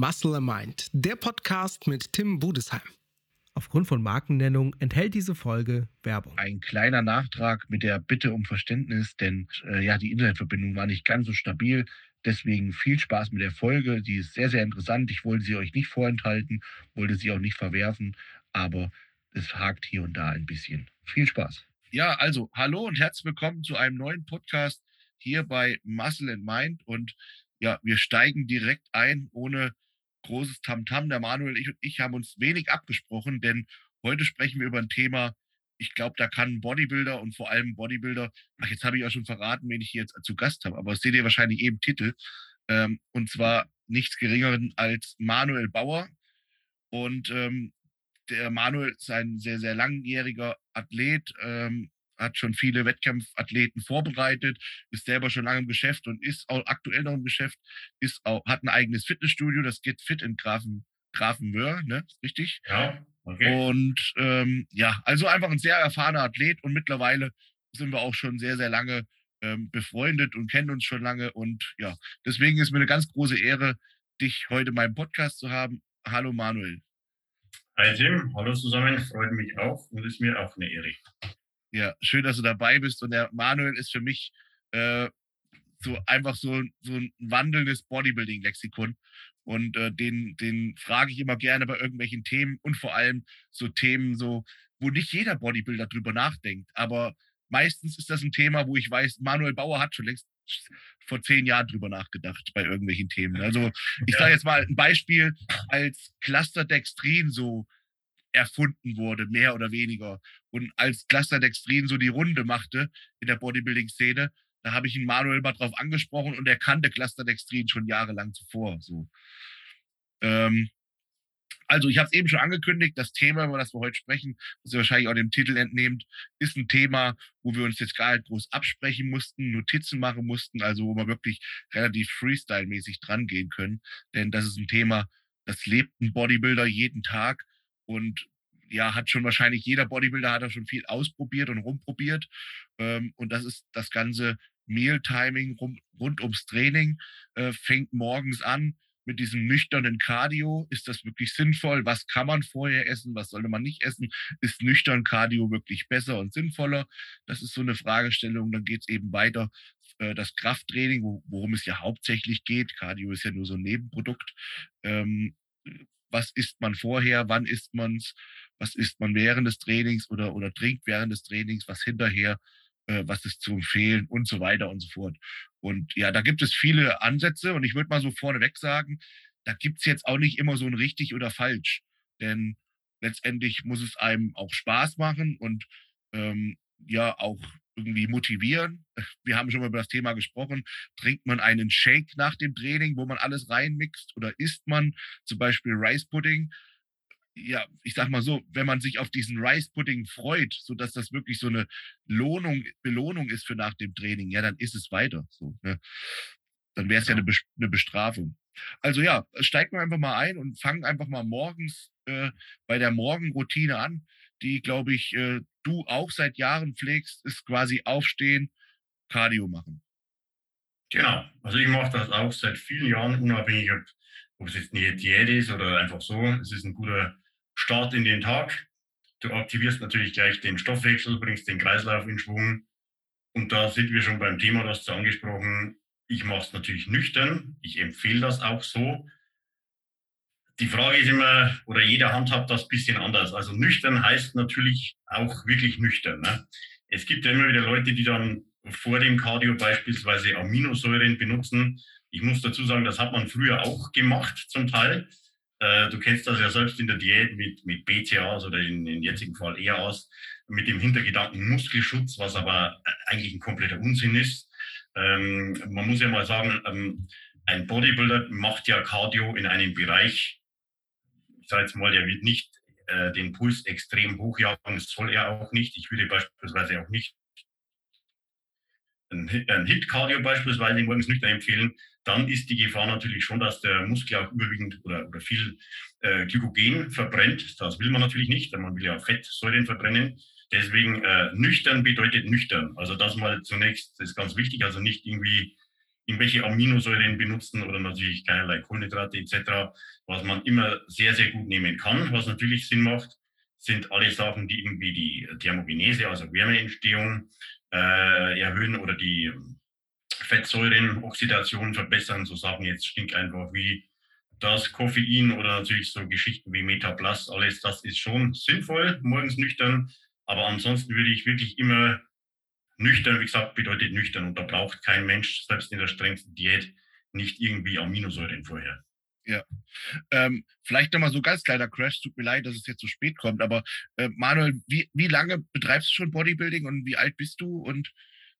Muscle and Mind, der Podcast mit Tim Budesheim. Aufgrund von Markennennung enthält diese Folge Werbung. Ein kleiner Nachtrag mit der Bitte um Verständnis, denn äh, ja, die Internetverbindung war nicht ganz so stabil. Deswegen viel Spaß mit der Folge. Die ist sehr, sehr interessant. Ich wollte sie euch nicht vorenthalten, wollte sie auch nicht verwerfen, aber es hakt hier und da ein bisschen. Viel Spaß. Ja, also hallo und herzlich willkommen zu einem neuen Podcast hier bei Muscle and Mind. Und ja, wir steigen direkt ein, ohne großes Tamtam. -Tam. Der Manuel ich und ich haben uns wenig abgesprochen, denn heute sprechen wir über ein Thema, ich glaube, da kann Bodybuilder und vor allem Bodybuilder, ach, jetzt habe ich auch schon verraten, wen ich hier jetzt zu Gast habe, aber das seht ihr wahrscheinlich eben Titel. Ähm, und zwar nichts Geringeren als Manuel Bauer. Und ähm, der Manuel ist ein sehr, sehr langjähriger Athlet, ähm, hat schon viele Wettkampfathleten vorbereitet, ist selber schon lange im Geschäft und ist auch aktuell noch im Geschäft, ist auch, hat ein eigenes Fitnessstudio, das geht fit in Grafen, Grafenwöhr, ne? Richtig? Ja. Okay. Und ähm, ja, also einfach ein sehr erfahrener Athlet und mittlerweile sind wir auch schon sehr, sehr lange ähm, befreundet und kennen uns schon lange. Und ja, deswegen ist mir eine ganz große Ehre, dich heute in meinem Podcast zu haben. Hallo Manuel. Hi Tim, hallo zusammen, freut mich auch und ist mir auch eine Ehre. Ja, schön, dass du dabei bist. Und der Manuel ist für mich äh, so einfach so, so ein wandelndes Bodybuilding-Lexikon. Und äh, den, den frage ich immer gerne bei irgendwelchen Themen und vor allem so Themen, so, wo nicht jeder Bodybuilder drüber nachdenkt. Aber meistens ist das ein Thema, wo ich weiß, Manuel Bauer hat schon längst vor zehn Jahren drüber nachgedacht bei irgendwelchen Themen. Also ich sage jetzt mal ein Beispiel, als Clusterdextrin so erfunden wurde, mehr oder weniger. Und als Clusterdextrin so die Runde machte in der Bodybuilding-Szene, da habe ich ihn Manuel mal drauf angesprochen und er kannte Clusterdextrin schon jahrelang zuvor. So. Ähm, also, ich habe es eben schon angekündigt, das Thema, über das wir heute sprechen, was ihr wahrscheinlich auch dem Titel entnehmt, ist ein Thema, wo wir uns jetzt gar nicht groß absprechen mussten, Notizen machen mussten, also wo wir wirklich relativ Freestyle-mäßig dran gehen können. Denn das ist ein Thema, das lebt ein Bodybuilder jeden Tag und ja, hat schon wahrscheinlich jeder Bodybuilder hat da schon viel ausprobiert und rumprobiert. Ähm, und das ist das ganze Mealtiming rund, rund ums Training. Äh, fängt morgens an mit diesem nüchternen Cardio. Ist das wirklich sinnvoll? Was kann man vorher essen? Was sollte man nicht essen? Ist nüchtern Cardio wirklich besser und sinnvoller? Das ist so eine Fragestellung. Dann geht es eben weiter. Äh, das Krafttraining, wo, worum es ja hauptsächlich geht. Cardio ist ja nur so ein Nebenprodukt. Ähm, was isst man vorher, wann isst man es, was isst man während des Trainings oder, oder trinkt während des Trainings, was hinterher, äh, was ist zu empfehlen und so weiter und so fort. Und ja, da gibt es viele Ansätze und ich würde mal so vorneweg sagen, da gibt es jetzt auch nicht immer so ein richtig oder falsch. Denn letztendlich muss es einem auch Spaß machen und ähm, ja auch irgendwie motivieren. Wir haben schon mal über das Thema gesprochen. Trinkt man einen Shake nach dem Training, wo man alles reinmixt oder isst man zum Beispiel Rice Pudding? Ja, ich sag mal so, wenn man sich auf diesen Rice Pudding freut, so dass das wirklich so eine Lohnung, Belohnung ist für nach dem Training, ja, dann ist es weiter. So, ne? Dann wäre es ja eine, eine Bestrafung. Also ja, steigen wir einfach mal ein und fangen einfach mal morgens äh, bei der Morgenroutine an die, glaube ich, äh, du auch seit Jahren pflegst, ist quasi aufstehen, Cardio machen. Genau. Also ich mache das auch seit vielen Jahren, unabhängig, ob, ob es jetzt eine Diät ist oder einfach so. Es ist ein guter Start in den Tag. Du aktivierst natürlich gleich den Stoffwechsel, bringst den Kreislauf in Schwung. Und da sind wir schon beim Thema, das du angesprochen. Ich mache es natürlich nüchtern. Ich empfehle das auch so die Frage ist immer, oder jeder handhabt das ein bisschen anders. Also nüchtern heißt natürlich auch wirklich nüchtern. Ne? Es gibt ja immer wieder Leute, die dann vor dem Cardio beispielsweise Aminosäuren benutzen. Ich muss dazu sagen, das hat man früher auch gemacht zum Teil. Äh, du kennst das ja selbst in der Diät mit, mit BCAAs oder in, in jetzigen Fall EAAs mit dem Hintergedanken Muskelschutz, was aber eigentlich ein kompletter Unsinn ist. Ähm, man muss ja mal sagen, ähm, ein Bodybuilder macht ja Cardio in einem Bereich, ich sage jetzt mal, der wird nicht äh, den Puls extrem hochjagen, das soll er auch nicht. Ich würde beispielsweise auch nicht ein Hit-Cardio beispielsweise morgens nüchtern empfehlen, dann ist die Gefahr natürlich schon, dass der Muskel auch überwiegend oder, oder viel äh, Glykogen verbrennt. Das will man natürlich nicht, denn man will ja Fettsäuren verbrennen. Deswegen äh, nüchtern bedeutet nüchtern. Also das mal zunächst ist ganz wichtig. Also nicht irgendwie irgendwelche Aminosäuren benutzen oder natürlich keinerlei Kohlenhydrate etc., was man immer sehr, sehr gut nehmen kann. Was natürlich Sinn macht, sind alle Sachen, die irgendwie die Thermogenese, also Wärmeentstehung, äh, erhöhen oder die Fettsäurenoxidation verbessern. So Sachen jetzt stink einfach wie das Koffein oder natürlich so Geschichten wie Metaplast, alles das ist schon sinnvoll, morgens nüchtern. Aber ansonsten würde ich wirklich immer nüchtern, wie gesagt, bedeutet nüchtern. Und da braucht kein Mensch, selbst in der strengsten Diät, nicht irgendwie Aminosäuren vorher. Ja. Ähm, vielleicht nochmal so ganz kleiner Crash. Tut mir leid, dass es jetzt so spät kommt. Aber äh, Manuel, wie, wie lange betreibst du schon Bodybuilding und wie alt bist du? Und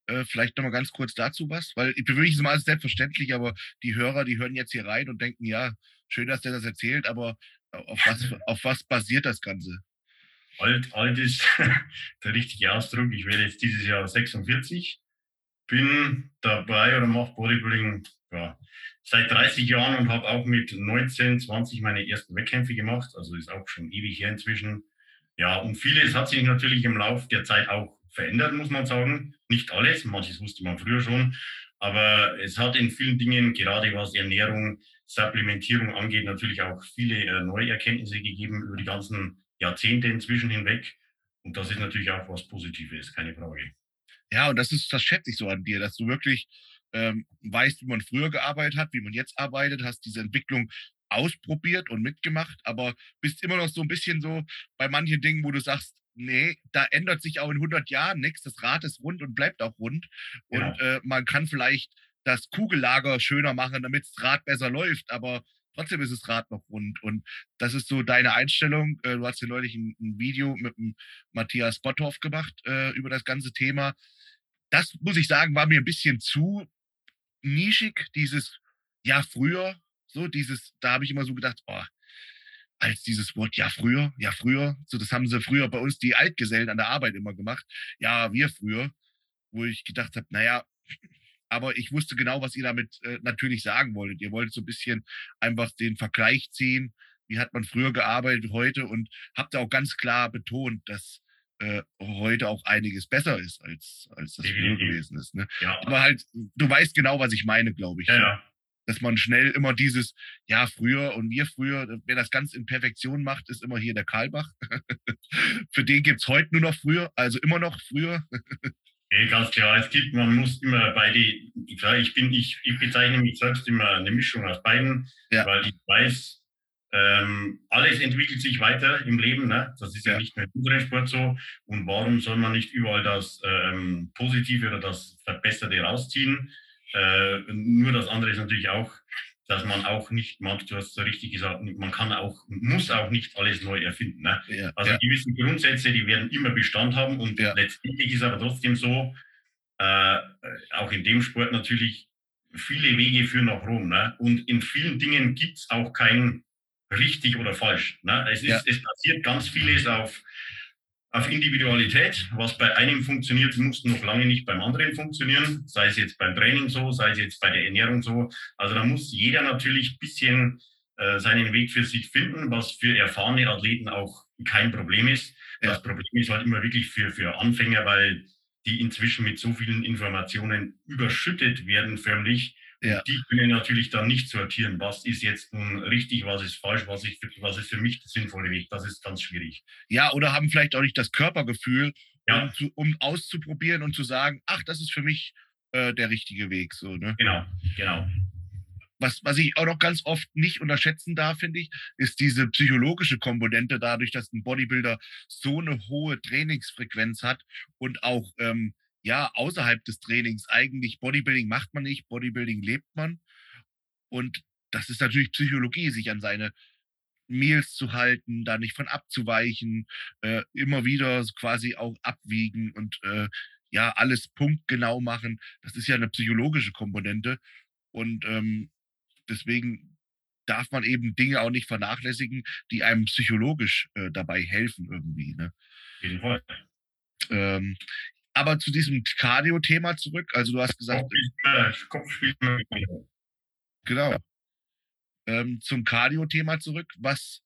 äh, vielleicht nochmal ganz kurz dazu was, weil für mich ist immer alles selbstverständlich, aber die Hörer, die hören jetzt hier rein und denken, ja, schön, dass der das erzählt, aber auf was, auf was basiert das Ganze? Alt, alt ist der richtige Ausdruck. Ich werde jetzt dieses Jahr 46, bin dabei oder mache Bodybuilding ja, seit 30 Jahren und habe auch mit 19, 20 meine ersten Wettkämpfe gemacht. Also ist auch schon ewig her inzwischen. Ja, und vieles hat sich natürlich im Laufe der Zeit auch verändert, muss man sagen. Nicht alles, manches wusste man früher schon, aber es hat in vielen Dingen, gerade was Ernährung, Supplementierung angeht, natürlich auch viele äh, neue Erkenntnisse gegeben über die ganzen Jahrzehnte inzwischen hinweg. Und das ist natürlich auch was Positives, keine Frage. Ja, und das ist, das schätze ich so an dir, dass du wirklich ähm, weißt, wie man früher gearbeitet hat, wie man jetzt arbeitet, hast diese Entwicklung ausprobiert und mitgemacht, aber bist immer noch so ein bisschen so bei manchen Dingen, wo du sagst, nee, da ändert sich auch in 100 Jahren nichts. Das Rad ist rund und bleibt auch rund. Und ja. äh, man kann vielleicht das Kugellager schöner machen, damit das Rad besser läuft, aber trotzdem ist das Rad noch rund. Und das ist so deine Einstellung. Äh, du hast ja neulich ein, ein Video mit dem Matthias Botthoff gemacht äh, über das ganze Thema. Das muss ich sagen, war mir ein bisschen zu nischig, dieses, ja, früher, so dieses, da habe ich immer so gedacht, oh, als dieses Wort, ja, früher, ja, früher. So, das haben sie früher bei uns die Altgesellen an der Arbeit immer gemacht. Ja, wir früher. Wo ich gedacht habe, naja, aber ich wusste genau, was ihr damit äh, natürlich sagen wolltet. Ihr wolltet so ein bisschen einfach den Vergleich ziehen. Wie hat man früher gearbeitet, heute? Und habt auch ganz klar betont, dass äh, heute auch einiges besser ist, als, als das früher gewesen ist. Ne? Ja. Aber halt, du weißt genau, was ich meine, glaube ich. Ja, ja dass man schnell immer dieses, ja, früher und wir früher, wer das ganz in Perfektion macht, ist immer hier der Karlbach. Für den gibt es heute nur noch früher, also immer noch früher. Ja, ganz klar, es gibt, man muss immer beide, ich bin, ich, ich bezeichne mich selbst immer eine Mischung aus beiden, ja. weil ich weiß, ähm, alles entwickelt sich weiter im Leben, ne? das ist ja, ja nicht nur in unserem Sport so. Und warum soll man nicht überall das ähm, Positive oder das Verbesserte rausziehen? Äh, nur das andere ist natürlich auch, dass man auch nicht, Marc, du hast so richtig gesagt, man kann auch, muss auch nicht alles neu erfinden. Ne? Ja, also ja. gewisse Grundsätze, die werden immer Bestand haben und ja. letztendlich ist aber trotzdem so, äh, auch in dem Sport natürlich, viele Wege führen nach Rom. Ne? Und in vielen Dingen gibt es auch kein richtig oder falsch. Ne? Es, ist, es passiert ganz vieles auf auf Individualität. Was bei einem funktioniert, muss noch lange nicht beim anderen funktionieren. Sei es jetzt beim Training so, sei es jetzt bei der Ernährung so. Also da muss jeder natürlich ein bisschen äh, seinen Weg für sich finden, was für erfahrene Athleten auch kein Problem ist. Ja. Das Problem ist halt immer wirklich für, für Anfänger, weil die inzwischen mit so vielen Informationen überschüttet werden förmlich, ja. Die können natürlich dann nicht sortieren, was ist jetzt richtig, was ist falsch, was, ich, was ist für mich der sinnvolle Weg. Das ist ganz schwierig. Ja, oder haben vielleicht auch nicht das Körpergefühl, ja. um, zu, um auszuprobieren und zu sagen, ach, das ist für mich äh, der richtige Weg. So, ne? Genau, genau. Was, was ich auch noch ganz oft nicht unterschätzen darf, finde ich, ist diese psychologische Komponente, dadurch, dass ein Bodybuilder so eine hohe Trainingsfrequenz hat und auch ähm, ja, außerhalb des Trainings eigentlich Bodybuilding macht man nicht, Bodybuilding lebt man. Und das ist natürlich Psychologie, sich an seine Meals zu halten, da nicht von abzuweichen, äh, immer wieder quasi auch abwiegen und äh, ja, alles punktgenau machen. Das ist ja eine psychologische Komponente. Und ähm, deswegen darf man eben Dinge auch nicht vernachlässigen, die einem psychologisch äh, dabei helfen irgendwie. Ne? jeden Fall. Ähm, aber zu diesem Cardio-Thema zurück. Also du hast gesagt. Kopfspiel. Genau. Ähm, zum Cardio-Thema zurück. Was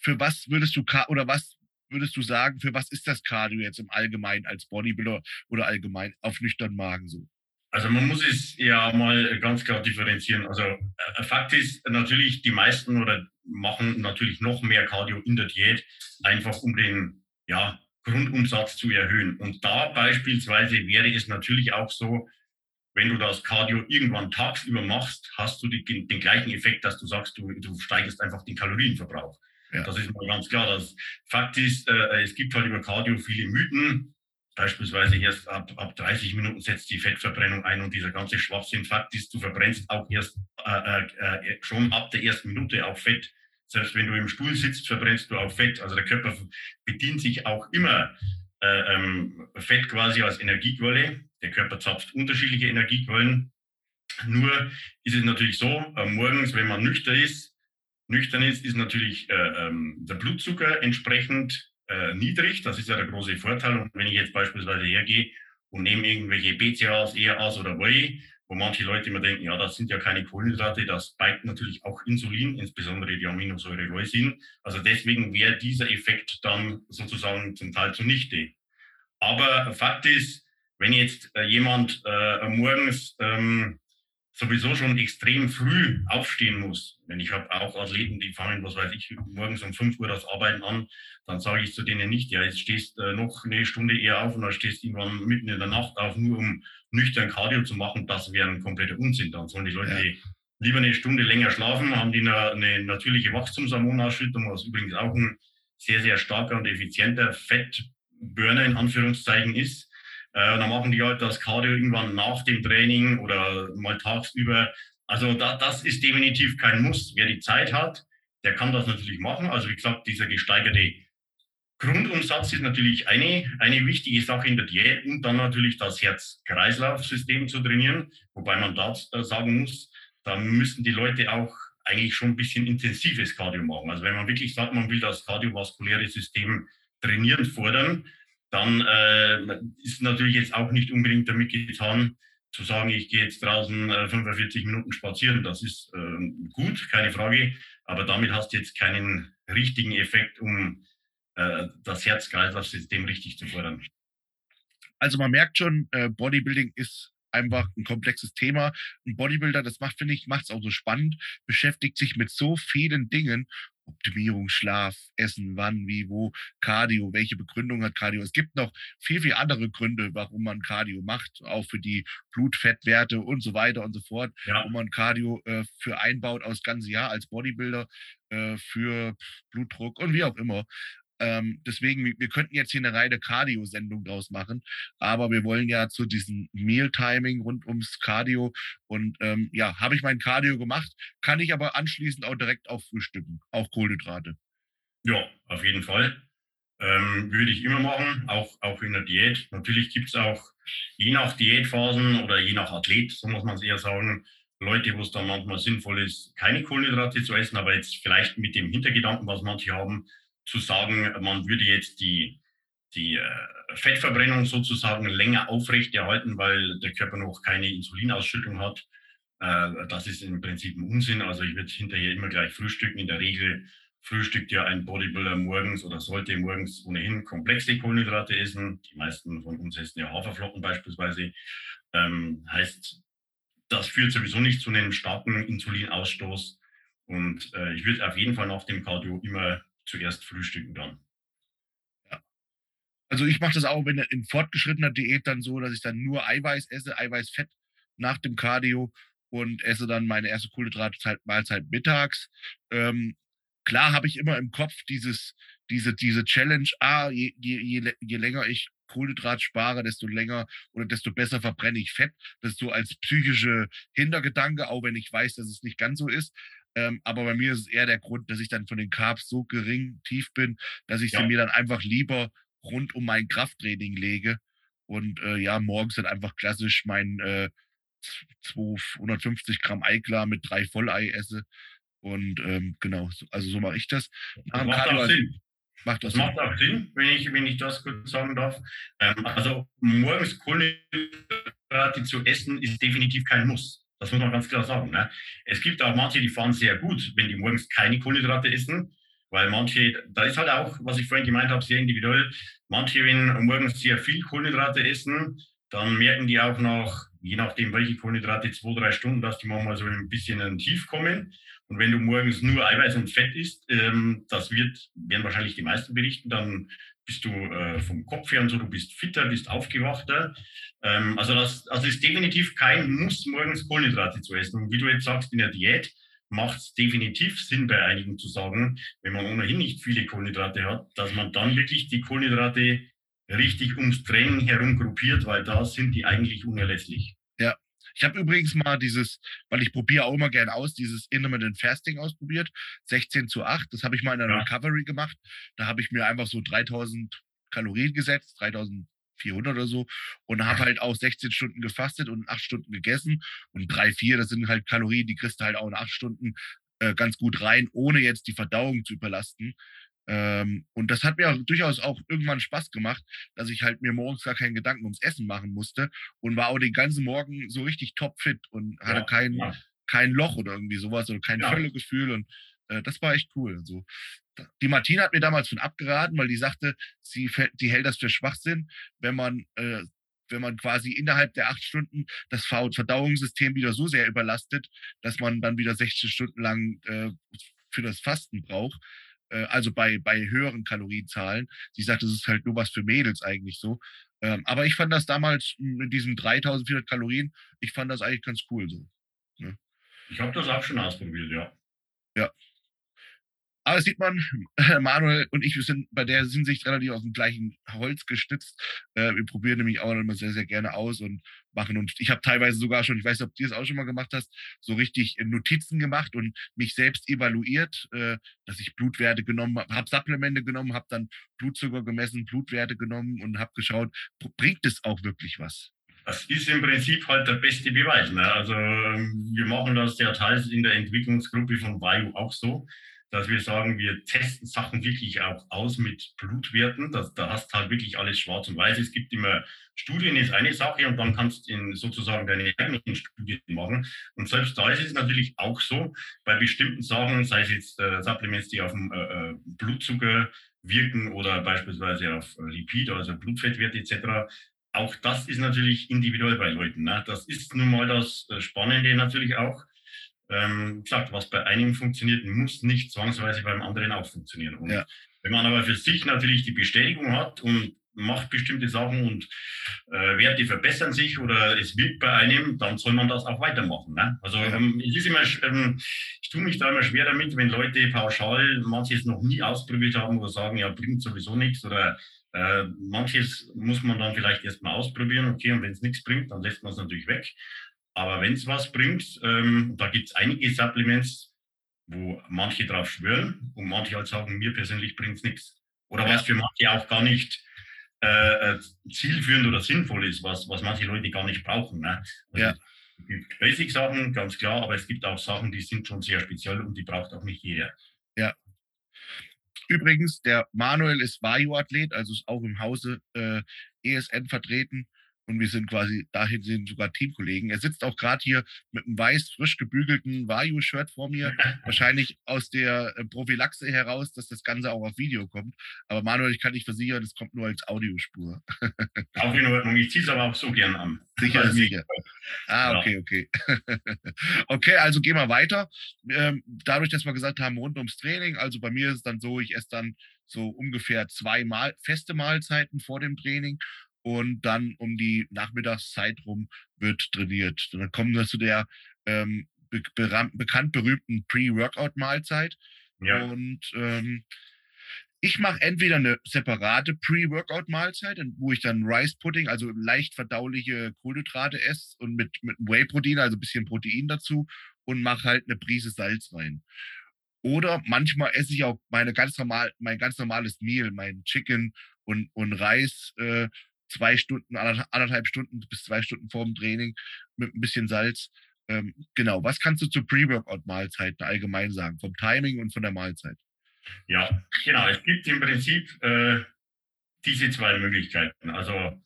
für was würdest du oder was würdest du sagen, für was ist das Cardio jetzt im Allgemeinen als Bodybuilder oder allgemein auf nüchternen Magen so? Also man muss es ja mal ganz klar differenzieren. Also äh, Fakt ist natürlich, die meisten oder machen natürlich noch mehr Cardio in der Diät, einfach um den ja, Grundumsatz zu erhöhen. Und da beispielsweise wäre es natürlich auch so, wenn du das Cardio irgendwann tagsüber machst, hast du die, den gleichen Effekt, dass du sagst, du, du steigerst einfach den Kalorienverbrauch. Ja. Das ist mal ganz klar. Das Fakt ist, äh, es gibt halt über Cardio viele Mythen. Beispielsweise erst ab, ab 30 Minuten setzt die Fettverbrennung ein und dieser ganze Schwachsinn. Fakt ist, du verbrennst auch erst äh, äh, äh schon ab der ersten Minute auch Fett. Selbst wenn du im Stuhl sitzt, verbrennst du auch Fett. Also der Körper bedient sich auch immer äh, ähm, Fett quasi als Energiequelle. Der Körper zapft unterschiedliche Energiequellen. Nur ist es natürlich so, äh, morgens, wenn man nüchtern ist, nüchtern ist, ist natürlich äh, ähm, der Blutzucker entsprechend äh, niedrig. Das ist ja der große Vorteil. Und wenn ich jetzt beispielsweise hergehe und nehme irgendwelche BCAAs, ERAs oder Whey, wo manche Leute immer denken, ja, das sind ja keine Kohlenhydrate, das spiked natürlich auch Insulin, insbesondere die Aminosäure Leucin. Also deswegen wäre dieser Effekt dann sozusagen zum Teil zunichte. Aber Fakt ist, wenn jetzt äh, jemand äh, morgens ähm, sowieso schon extrem früh aufstehen muss, wenn ich habe auch Athleten, die fangen, was weiß ich, morgens um 5 Uhr das Arbeiten an, dann sage ich zu denen nicht, ja, jetzt stehst äh, noch eine Stunde eher auf und dann stehst irgendwann mitten in der Nacht auf, nur um nüchtern Cardio zu machen, das wäre ein kompletter Unsinn. Dann sollen die Leute ja. lieber eine Stunde länger schlafen, haben die eine, eine natürliche Wachstumshormonausschüttung, was übrigens auch ein sehr, sehr starker und effizienter Fettburner in Anführungszeichen ist. Äh, dann machen die halt das Cardio irgendwann nach dem Training oder mal tagsüber. Also da, das ist definitiv kein Muss. Wer die Zeit hat, der kann das natürlich machen. Also wie gesagt, dieser gesteigerte Grundumsatz ist natürlich eine, eine wichtige Sache in der Diät und dann natürlich das Herz-Kreislauf-System zu trainieren. Wobei man da sagen muss, da müssen die Leute auch eigentlich schon ein bisschen intensives Cardio machen. Also wenn man wirklich sagt, man will das kardiovaskuläre System trainieren, fordern, dann äh, ist natürlich jetzt auch nicht unbedingt damit getan, zu sagen, ich gehe jetzt draußen äh, 45 Minuten spazieren. Das ist äh, gut, keine Frage. Aber damit hast du jetzt keinen richtigen Effekt, um äh, das Herz-Kreislauf-System richtig zu fördern. Also man merkt schon, äh, Bodybuilding ist einfach ein komplexes Thema. Ein Bodybuilder, das macht, finde ich, macht es auch so spannend, beschäftigt sich mit so vielen Dingen Optimierung, Schlaf, Essen, wann, wie, wo, Cardio, welche Begründung hat Cardio. Es gibt noch viel, viel andere Gründe, warum man Cardio macht, auch für die Blutfettwerte und so weiter und so fort, ja. wo man Cardio äh, für einbaut aus ganze Jahr als Bodybuilder, äh, für Blutdruck und wie auch immer. Ähm, deswegen, wir könnten jetzt hier eine reine Cardio-Sendung draus machen, aber wir wollen ja zu diesem Meal-Timing rund ums Cardio und ähm, ja, habe ich mein Cardio gemacht, kann ich aber anschließend auch direkt auf Frühstücken, auch Kohlenhydrate. Ja, auf jeden Fall. Ähm, würde ich immer machen, auch, auch in der Diät. Natürlich gibt es auch je nach Diätphasen oder je nach Athlet, so muss man es eher sagen, Leute, wo es dann manchmal sinnvoll ist, keine Kohlenhydrate zu essen, aber jetzt vielleicht mit dem Hintergedanken, was manche haben, zu sagen, man würde jetzt die, die äh, Fettverbrennung sozusagen länger aufrechterhalten, weil der Körper noch keine Insulinausschüttung hat. Äh, das ist im Prinzip ein Unsinn. Also ich würde hinterher immer gleich frühstücken. In der Regel frühstückt ja ein Bodybuilder morgens oder sollte morgens ohnehin komplexe Kohlenhydrate essen. Die meisten von uns essen ja Haferflocken beispielsweise. Ähm, heißt, das führt sowieso nicht zu einem starken Insulinausstoß. Und äh, ich würde auf jeden Fall nach dem Cardio immer zuerst frühstücken dann. Ja. Also ich mache das auch in, in fortgeschrittener Diät dann so, dass ich dann nur Eiweiß esse, Eiweißfett nach dem Cardio und esse dann meine erste Kohlenhydratmahlzeit mittags. Ähm, klar habe ich immer im Kopf dieses, diese, diese Challenge, ah, je, je, je, je länger ich Kohlenhydrat spare, desto länger oder desto besser verbrenne ich Fett. Das ist so als psychische Hintergedanke, auch wenn ich weiß, dass es nicht ganz so ist. Ähm, aber bei mir ist es eher der Grund, dass ich dann von den Carbs so gering tief bin, dass ich ja. sie mir dann einfach lieber rund um mein Krafttraining lege. Und äh, ja, morgens dann einfach klassisch mein äh, 250 Gramm Eiklar mit drei Vollei esse. Und ähm, genau, also so mache ich das. das macht Cardio, auch Sinn. Macht das, das macht auch Sinn, wenn ich, wenn ich das kurz sagen darf. Ähm, also morgens Kohlenhydrate zu essen ist definitiv kein Muss. Das muss man ganz klar sagen. Ne? Es gibt auch manche, die fahren sehr gut, wenn die morgens keine Kohlenhydrate essen, weil manche, da ist halt auch, was ich vorhin gemeint habe, sehr individuell. Manche, wenn morgens sehr viel Kohlenhydrate essen, dann merken die auch nach, je nachdem welche Kohlenhydrate, zwei, drei Stunden, dass die manchmal so ein bisschen in Tief kommen. Und wenn du morgens nur Eiweiß und Fett isst, ähm, das wird, werden wahrscheinlich die meisten berichten, dann bist du äh, vom Kopf her und so, du bist fitter, bist aufgewachter. Ähm, also das also ist definitiv kein Muss, morgens Kohlenhydrate zu essen. Und wie du jetzt sagst, in der Diät macht es definitiv Sinn, bei einigen zu sagen, wenn man ohnehin nicht viele Kohlenhydrate hat, dass man dann wirklich die Kohlenhydrate richtig ums Training herum gruppiert, weil da sind die eigentlich unerlässlich. Ich habe übrigens mal dieses, weil ich probiere auch immer gern aus, dieses Intermittent Fasting ausprobiert, 16 zu 8. Das habe ich mal in einer ja. Recovery gemacht. Da habe ich mir einfach so 3000 Kalorien gesetzt, 3400 oder so, und habe halt auch 16 Stunden gefastet und 8 Stunden gegessen. Und 3, 4, das sind halt Kalorien, die kriegst du halt auch in 8 Stunden äh, ganz gut rein, ohne jetzt die Verdauung zu überlasten. Ähm, und das hat mir auch durchaus auch irgendwann Spaß gemacht, dass ich halt mir morgens gar keinen Gedanken ums Essen machen musste und war auch den ganzen Morgen so richtig topfit und hatte ja, kein, ja. kein Loch oder irgendwie sowas oder kein ja. Völlegefühl und äh, das war echt cool. So. Die Martina hat mir damals von abgeraten, weil die sagte, sie die hält das für Schwachsinn, wenn man äh, wenn man quasi innerhalb der acht Stunden das Verdauungssystem wieder so sehr überlastet, dass man dann wieder 16 Stunden lang äh, für das Fasten braucht. Äh, also bei, bei höheren Kalorienzahlen. Sie sagt, das ist halt nur was für Mädels eigentlich so. Ähm, aber ich fand das damals mit diesen 3400 Kalorien, ich fand das eigentlich ganz cool so. Ne? Ich habe das auch schon ausprobiert, ja. Ja, aber sieht man, Manuel und ich, wir sind bei der Hinsicht relativ auf dem gleichen Holz gestützt. Äh, wir probieren nämlich auch immer sehr, sehr gerne aus und machen. Und ich habe teilweise sogar schon, ich weiß nicht, ob du das auch schon mal gemacht hast, so richtig Notizen gemacht und mich selbst evaluiert, äh, dass ich Blutwerte genommen habe, habe Supplemente genommen, habe dann Blutzucker gemessen, Blutwerte genommen und habe geschaut, bringt es auch wirklich was? Das ist im Prinzip halt der beste Beweis. Ne? Also ähm, wir machen das ja teils in der Entwicklungsgruppe von Bio auch so dass wir sagen, wir testen Sachen wirklich auch aus mit Blutwerten. Das, da hast halt wirklich alles schwarz und weiß. Es gibt immer Studien, ist eine Sache und dann kannst du sozusagen deine eigenen Studien machen. Und selbst da ist es natürlich auch so, bei bestimmten Sachen, sei es jetzt äh, Supplements, die auf dem äh, äh Blutzucker wirken oder beispielsweise auf Lipid, also Blutfettwert etc., auch das ist natürlich individuell bei Leuten. Ne? Das ist nun mal das äh, Spannende natürlich auch ähm, gesagt, was bei einem funktioniert, muss nicht zwangsweise beim anderen auch funktionieren. Und ja. wenn man aber für sich natürlich die Bestätigung hat und macht bestimmte Sachen und äh, Werte verbessern sich oder es wirkt bei einem, dann soll man das auch weitermachen. Ne? Also ähm, es ist immer, ähm, ich tue mich da immer schwer damit, wenn Leute pauschal manches noch nie ausprobiert haben oder sagen, ja, bringt sowieso nichts oder äh, manches muss man dann vielleicht erstmal ausprobieren, okay, und wenn es nichts bringt, dann lässt man es natürlich weg. Aber wenn es was bringt, ähm, da gibt es einige Supplements, wo manche drauf schwören und manche halt sagen, mir persönlich bringt es nichts. Oder was für manche auch gar nicht äh, äh, zielführend oder sinnvoll ist, was, was manche Leute gar nicht brauchen. Ne? Also ja. Es gibt Basic-Sachen, ganz klar, aber es gibt auch Sachen, die sind schon sehr speziell und die braucht auch nicht jeder. Ja. Übrigens, der Manuel ist Vario-Athlet, also ist auch im Hause äh, ESN vertreten und wir sind quasi dahin sind sogar Teamkollegen. Er sitzt auch gerade hier mit einem weiß, frisch gebügelten Vayu-Shirt vor mir, wahrscheinlich aus der äh, Prophylaxe heraus, dass das Ganze auch auf Video kommt. Aber Manuel, ich kann dich versichern, das kommt nur als Audiospur. Auch in Ordnung, ich ziehe es aber auch so gern an. Sicher, also sicher. Ah, okay, okay. okay, also gehen wir weiter. Ähm, dadurch, dass wir gesagt haben, rund ums Training, also bei mir ist es dann so, ich esse dann so ungefähr zwei Mal feste Mahlzeiten vor dem Training und dann um die Nachmittagszeit rum wird trainiert. Dann kommen wir zu der ähm, be bekannt berühmten Pre-Workout-Mahlzeit. Ja. Und ähm, ich mache entweder eine separate Pre-Workout-Mahlzeit, wo ich dann Rice-Pudding, also leicht verdauliche Kohlenhydrate esse und mit, mit Whey-Protein, also ein bisschen Protein dazu und mache halt eine Prise Salz rein. Oder manchmal esse ich auch meine ganz normal, mein ganz normales Meal, mein Chicken und, und Reis äh, zwei Stunden, anderthalb Stunden bis zwei Stunden vor dem Training mit ein bisschen Salz. Ähm, genau, was kannst du zu Pre-Workout-Mahlzeiten allgemein sagen, vom Timing und von der Mahlzeit? Ja, genau. Es gibt im Prinzip äh, diese zwei Möglichkeiten. Also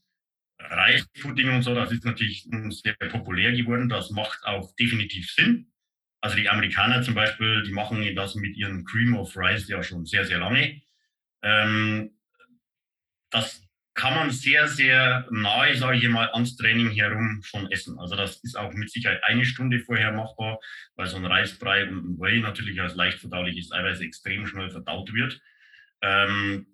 Reispudding und so, das ist natürlich sehr populär geworden. Das macht auch definitiv Sinn. Also die Amerikaner zum Beispiel, die machen das mit ihren Cream of Rice ja schon sehr, sehr lange. Ähm, das kann man sehr, sehr nahe, sage ich mal, ans Training herum schon essen. Also das ist auch mit Sicherheit eine Stunde vorher machbar, weil so ein Reisbrei und ein Whey natürlich als leicht verdauliches Eiweiß extrem schnell verdaut wird. Ähm,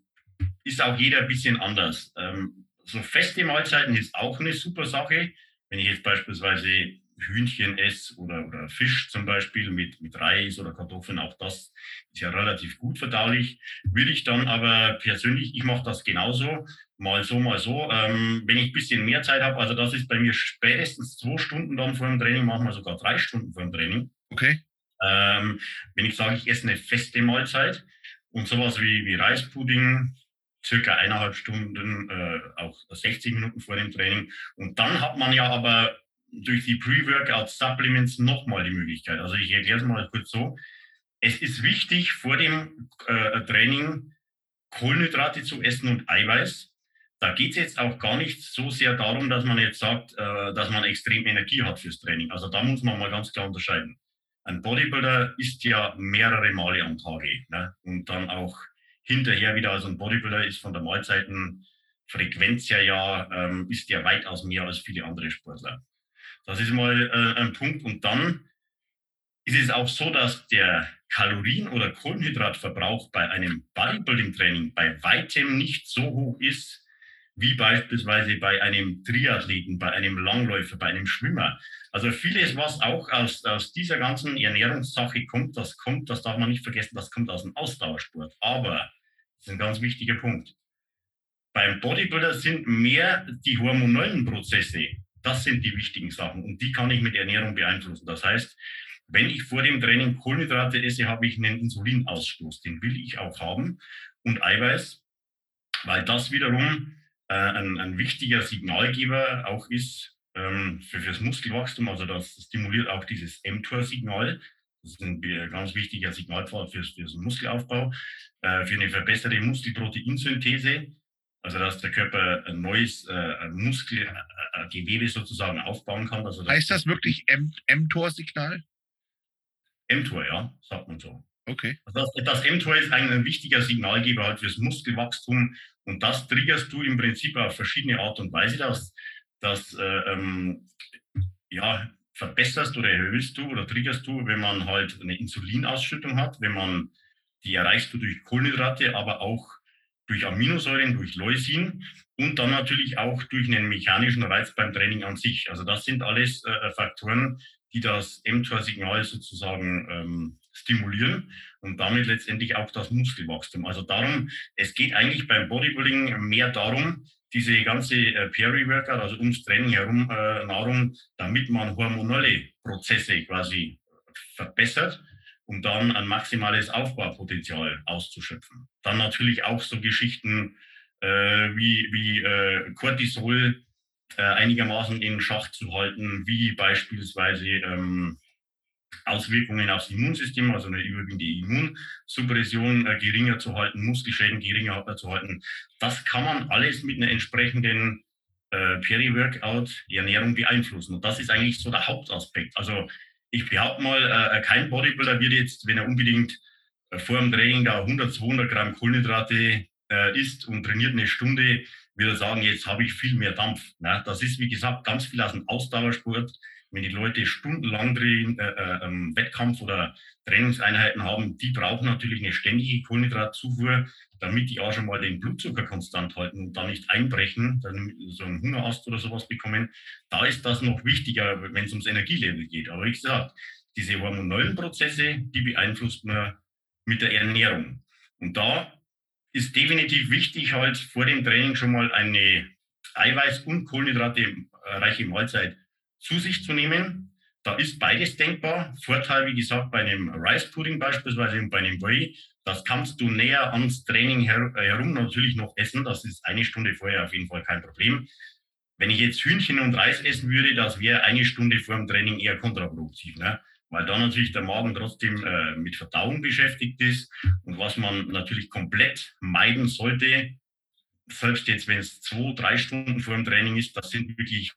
ist auch jeder ein bisschen anders. Ähm, so feste Mahlzeiten ist auch eine super Sache. Wenn ich jetzt beispielsweise Hühnchen esse oder, oder Fisch zum Beispiel mit, mit Reis oder Kartoffeln, auch das ist ja relativ gut verdaulich. Würde ich dann aber persönlich, ich mache das genauso, mal so, mal so. Ähm, wenn ich ein bisschen mehr Zeit habe, also das ist bei mir spätestens zwei Stunden dann vor dem Training, manchmal sogar drei Stunden vor dem Training. Okay. Ähm, wenn ich sage, ich esse eine feste Mahlzeit und sowas wie, wie Reispudding, circa eineinhalb Stunden, äh, auch 60 Minuten vor dem Training. Und dann hat man ja aber durch die Pre-Workout-Supplements nochmal die Möglichkeit. Also ich erkläre es mal kurz so. Es ist wichtig, vor dem äh, Training Kohlenhydrate zu essen und Eiweiß. Da geht es jetzt auch gar nicht so sehr darum, dass man jetzt sagt, äh, dass man extrem Energie hat fürs Training. Also da muss man mal ganz klar unterscheiden. Ein Bodybuilder isst ja mehrere Male am Tage ne? und dann auch hinterher wieder. Also ein Bodybuilder ist von der Mahlzeitenfrequenz her ja, ähm, ist ja weitaus mehr als viele andere Sportler. Das ist mal äh, ein Punkt. Und dann ist es auch so, dass der Kalorien- oder Kohlenhydratverbrauch bei einem Bodybuilding-Training bei weitem nicht so hoch ist, wie beispielsweise bei einem Triathleten, bei einem Langläufer, bei einem Schwimmer. Also vieles, was auch aus, aus dieser ganzen Ernährungssache kommt, das kommt, das darf man nicht vergessen, das kommt aus dem Ausdauersport. Aber das ist ein ganz wichtiger Punkt. Beim Bodybuilder sind mehr die hormonellen Prozesse, das sind die wichtigen Sachen und die kann ich mit Ernährung beeinflussen. Das heißt, wenn ich vor dem Training Kohlenhydrate esse, habe ich einen Insulinausstoß. Den will ich auch haben und Eiweiß, weil das wiederum äh, ein, ein, wichtiger Signalgeber auch ist ähm, für fürs Muskelwachstum. Also das stimuliert auch dieses mTOR-Signal. Das ist ein ganz wichtiger Signalpfad für, für den Muskelaufbau, äh, für eine verbesserte Muskelproteinsynthese. Also dass der Körper ein neues äh, Muskelgewebe äh, sozusagen aufbauen kann. Also heißt das wirklich mTOR-Signal? mTOR, ja, sagt man so. Okay. Also das, das mTOR ist ein, wichtiger Signalgeber halt fürs Muskelwachstum und das triggerst du im Prinzip auf verschiedene Art und Weise. Das, das äh, ähm, ja, verbesserst oder erhöhst du oder triggerst du, wenn man halt eine Insulinausschüttung hat, wenn man die erreichst du durch Kohlenhydrate, aber auch durch Aminosäuren, durch Leucin und dann natürlich auch durch einen mechanischen Reiz beim Training an sich. Also das sind alles äh, Faktoren, die das mTOR-Signal sozusagen ähm, stimulieren und damit letztendlich auch das Muskelwachstum. Also darum, es geht eigentlich beim Bodybuilding mehr darum, diese ganze äh, Peri-Workout, also ums Training herum äh, Nahrung, damit man hormonelle Prozesse quasi verbessert, um dann ein maximales Aufbaupotenzial auszuschöpfen. Dann natürlich auch so Geschichten äh, wie, wie äh, Cortisol äh, einigermaßen in Schach zu halten, wie beispielsweise ähm, Auswirkungen aufs Immunsystem, also eine überwiegende Immunsuppression äh, geringer zu halten, Muskelschäden geringer zu halten. Das kann man alles mit einer entsprechenden äh, Peri-Workout-Ernährung beeinflussen. Und das ist eigentlich so der Hauptaspekt. Also ich behaupte mal, äh, kein Bodybuilder wird jetzt, wenn er unbedingt äh, vor dem Training da 100, 200 Gramm Kohlenhydrate äh, isst und trainiert eine Stunde, würde sagen, jetzt habe ich viel mehr Dampf. Ne? Das ist, wie gesagt, ganz viel aus dem Ausdauersport wenn die Leute stundenlang drehen, äh, äh, ähm, Wettkampf oder Trainingseinheiten haben, die brauchen natürlich eine ständige Kohlenhydratzufuhr, damit die auch schon mal den Blutzucker konstant halten und da nicht einbrechen, dann so einen Hungerast oder sowas bekommen. Da ist das noch wichtiger, wenn es ums Energielevel geht. Aber wie gesagt, diese hormonellen Prozesse, die beeinflusst man mit der Ernährung. Und da ist definitiv wichtig, halt vor dem Training schon mal eine Eiweiß- und Kohlenhydrate-reiche Mahlzeit zu sich zu nehmen. Da ist beides denkbar. Vorteil, wie gesagt, bei einem Rice Pudding beispielsweise und bei einem Whey, das kannst du näher ans Training her äh, herum natürlich noch essen. Das ist eine Stunde vorher auf jeden Fall kein Problem. Wenn ich jetzt Hühnchen und Reis essen würde, das wäre eine Stunde vor dem Training eher kontraproduktiv, ne? weil da natürlich der Magen trotzdem äh, mit Verdauung beschäftigt ist. Und was man natürlich komplett meiden sollte, selbst jetzt, wenn es zwei, drei Stunden vor dem Training ist, das sind wirklich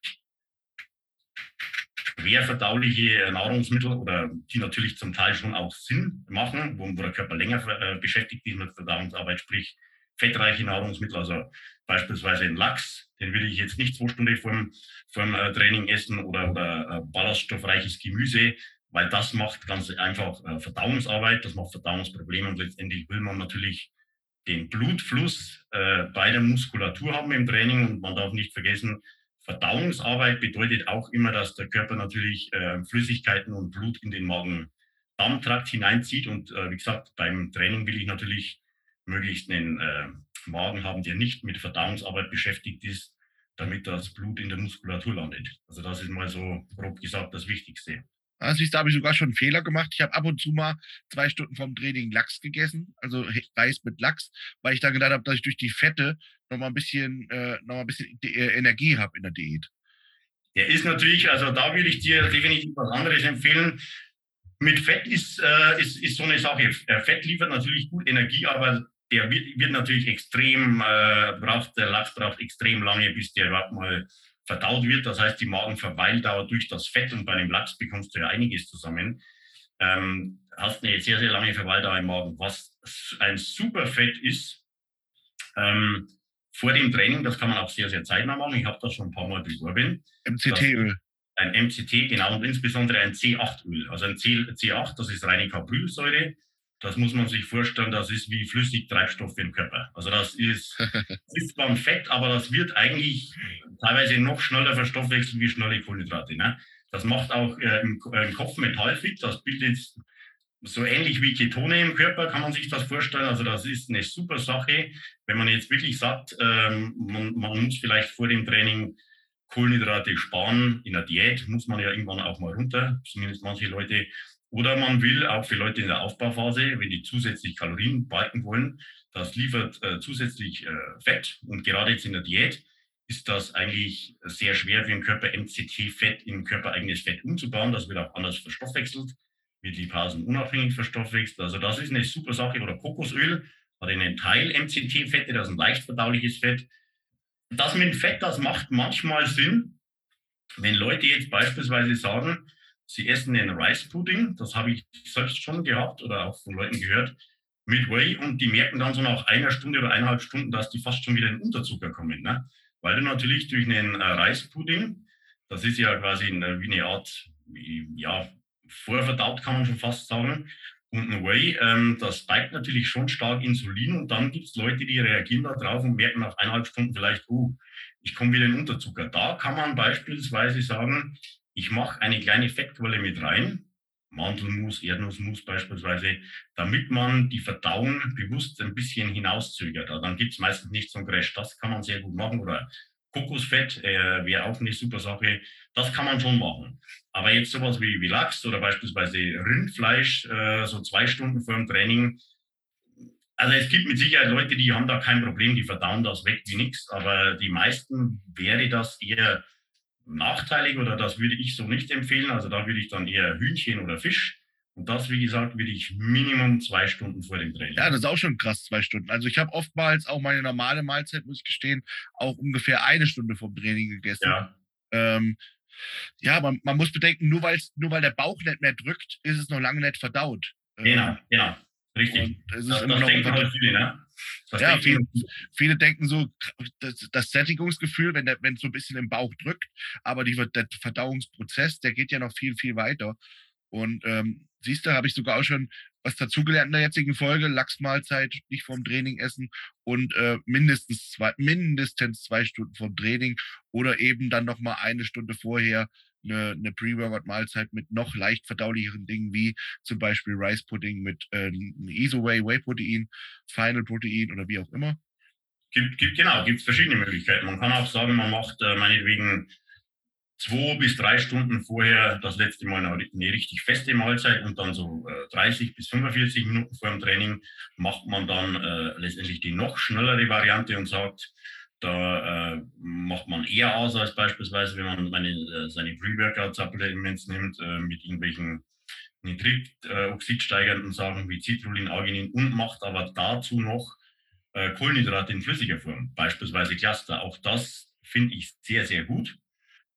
schwer verdauliche Nahrungsmittel oder die natürlich zum Teil schon auch Sinn machen, wo, der Körper länger äh, beschäftigt ist mit Verdauungsarbeit, sprich fettreiche Nahrungsmittel, also beispielsweise den Lachs, den will ich jetzt nicht zwei Stunden vorm, vorm äh, Training essen oder, oder äh, ballaststoffreiches Gemüse, weil das macht ganz einfach äh, Verdauungsarbeit, das macht Verdauungsprobleme und letztendlich will man natürlich den Blutfluss äh, bei der Muskulatur haben im Training und man darf nicht vergessen, Verdauungsarbeit bedeutet auch immer, dass der Körper natürlich äh, Flüssigkeiten und Blut in den Magen-Darm-Trakt hineinzieht und äh, wie gesagt, beim Training will ich natürlich möglichst einen äh, Magen haben, der nicht mit Verdauungsarbeit beschäftigt ist, damit das Blut in der Muskulatur landet. Also das ist mal so grob gesagt das Wichtigste. Ah, siehst du, habe ich sogar schon einen Fehler gemacht. Ich habe ab und zu mal zwei Stunden vom Training Lachs gegessen, also Reis mit Lachs, weil ich da gedacht habe, dass ich durch die Fette noch mal ein bisschen, äh, noch mal ein bisschen äh, Energie habe in der Diät. Der ist natürlich, also da würde ich dir definitiv was anderes empfehlen. Mit Fett ist, äh, ist, ist so eine Sache. Fett liefert natürlich gut Energie, aber der wird, wird natürlich extrem, äh, braucht, der Lachs braucht extrem lange, bis der überhaupt mal verdaut wird. Das heißt, die Magenverweildauer durch das Fett und bei dem Lachs bekommst du ja einiges zusammen. Ähm, hast eine sehr, sehr lange Verweildauer im Magen. Was ein super Fett ist, ähm, vor dem Training, das kann man auch sehr, sehr zeitnah machen. Ich habe das schon ein paar Mal beworben. MCT-Öl. Ein MCT, genau, und insbesondere ein C8-Öl. Also ein C8, das ist reine Caprylsäure. Das muss man sich vorstellen, das ist wie Flüssigtreibstoff im Körper. Also das ist, ist beim Fett, aber das wird eigentlich teilweise noch schneller verstoffwechselt wie schnelle Kohlenhydrate. Ne? Das macht auch äh, im, äh, im, Kopf metallfit. Das bildet so ähnlich wie Ketone im Körper, kann man sich das vorstellen. Also das ist eine super Sache. Wenn man jetzt wirklich sagt, ähm, man, man muss vielleicht vor dem Training Kohlenhydrate sparen in der Diät, muss man ja irgendwann auch mal runter. Zumindest manche Leute oder man will auch für Leute in der Aufbauphase, wenn die zusätzlich Kalorien balken wollen, das liefert äh, zusätzlich äh, Fett. Und gerade jetzt in der Diät ist das eigentlich sehr schwer für den Körper, MCT-Fett in körpereigenes Fett umzubauen. Das wird auch anders verstoffwechselt, wird Lipasen unabhängig verstoffwechselt. Also das ist eine super Sache. Oder Kokosöl hat einen Teil MCT-Fette, das ist ein leicht verdauliches Fett. Das mit dem Fett, das macht manchmal Sinn, wenn Leute jetzt beispielsweise sagen, Sie essen den Rice Pudding, das habe ich selbst schon gehabt oder auch von Leuten gehört, mit Whey und die merken dann so nach einer Stunde oder eineinhalb Stunden, dass die fast schon wieder in Unterzucker kommen. Ne? Weil du natürlich durch einen äh, Reispudding, das ist ja quasi eine, wie eine Art, ja, vorverdaut kann man schon fast sagen, und ein Whey, ähm, das spiked natürlich schon stark Insulin und dann gibt es Leute, die reagieren da drauf und merken nach eineinhalb Stunden vielleicht, oh, ich komme wieder in Unterzucker. Da kann man beispielsweise sagen, ich mache eine kleine Fettquelle mit rein, Mandelmus, Erdnussmus beispielsweise, damit man die Verdauung bewusst ein bisschen hinauszögert. Dann gibt es meistens nicht so ein Crash. Das kann man sehr gut machen. Oder Kokosfett äh, wäre auch eine super Sache. Das kann man schon machen. Aber jetzt sowas wie, wie Lachs oder beispielsweise Rindfleisch, äh, so zwei Stunden vor dem Training. Also es gibt mit Sicherheit Leute, die haben da kein Problem, die verdauen das weg wie nichts. Aber die meisten wäre das eher nachteilig oder das würde ich so nicht empfehlen. Also da würde ich dann eher Hühnchen oder Fisch. Und das, wie gesagt, würde ich Minimum zwei Stunden vor dem Training. Ja, das ist auch schon krass, zwei Stunden. Also ich habe oftmals auch meine normale Mahlzeit, muss ich gestehen, auch ungefähr eine Stunde vom Training gegessen. Ja, ähm, ja man, man muss bedenken, nur, nur weil der Bauch nicht mehr drückt, ist es noch lange nicht verdaut. Genau, ähm, genau. Richtig. Und es ist das, immer das noch halt viele, ne? Das ja, viele, viele, denken so, das, das Sättigungsgefühl, wenn es so ein bisschen im Bauch drückt, aber die, der Verdauungsprozess, der geht ja noch viel, viel weiter. Und ähm, siehst du, habe ich sogar auch schon was dazugelernt in der jetzigen Folge. Lachsmahlzeit nicht vorm Training essen und äh, mindestens, zwei, mindestens zwei Stunden vorm Training oder eben dann nochmal eine Stunde vorher eine, eine Pre-Workout-Mahlzeit mit noch leicht verdaulicheren Dingen wie zum Beispiel Rice Pudding mit äh, Isoway, Whey-Protein, Final Protein oder wie auch immer? Gibt, gibt, genau, gibt es verschiedene Möglichkeiten. Man kann auch sagen, man macht äh, meinetwegen zwei bis drei Stunden vorher das letzte Mal eine, richtig feste Mahlzeit und dann so äh, 30 bis 45 Minuten vor dem Training macht man dann äh, letztendlich die noch schnellere Variante und sagt, da äh, macht man eher aus als beispielsweise, wenn man meine, äh, seine Pre-Workout-Supplements nimmt äh, mit irgendwelchen Nitritoxidsteigernden Sachen wie Citrullin, Arginin und macht aber dazu noch äh, Kohlenhydrate in flüssiger Form, beispielsweise Cluster. Auch das finde ich sehr, sehr gut.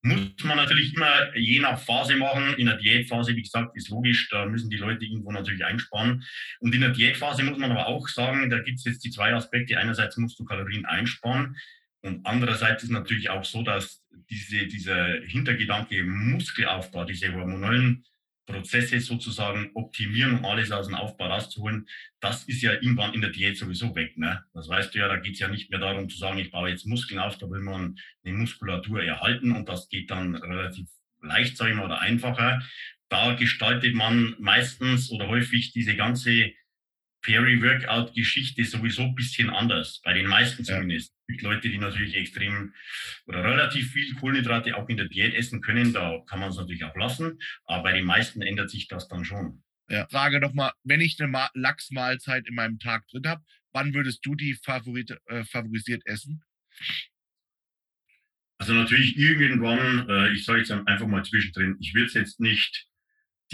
Muss man natürlich immer je nach Phase machen. In der Diätphase, wie gesagt, ist logisch, da müssen die Leute irgendwo natürlich einsparen. Und in der Diätphase muss man aber auch sagen, da gibt es jetzt die zwei Aspekte. Einerseits musst du Kalorien einsparen und andererseits ist natürlich auch so, dass diese, dieser Hintergedanke Muskelaufbau, diese hormonellen Prozesse sozusagen optimieren, um alles aus dem Aufbau rauszuholen, das ist ja irgendwann in der Diät sowieso weg. Ne? Das weißt du ja, da geht es ja nicht mehr darum zu sagen, ich baue jetzt Muskeln auf, da will man eine Muskulatur erhalten und das geht dann relativ leicht, sage ich mal, oder einfacher. Da gestaltet man meistens oder häufig diese ganze Peri-Workout-Geschichte sowieso ein bisschen anders, bei den meisten zumindest. Ja. Es gibt Leute, die natürlich extrem oder relativ viel Kohlenhydrate auch in der Diät essen können, da kann man es natürlich auch lassen, aber bei den meisten ändert sich das dann schon. Ja. Frage nochmal, wenn ich eine Lachsmahlzeit in meinem Tag drin habe, wann würdest du die favorit, äh, favorisiert essen? Also natürlich irgendwann, äh, ich sage jetzt einfach mal zwischendrin, ich würde es jetzt nicht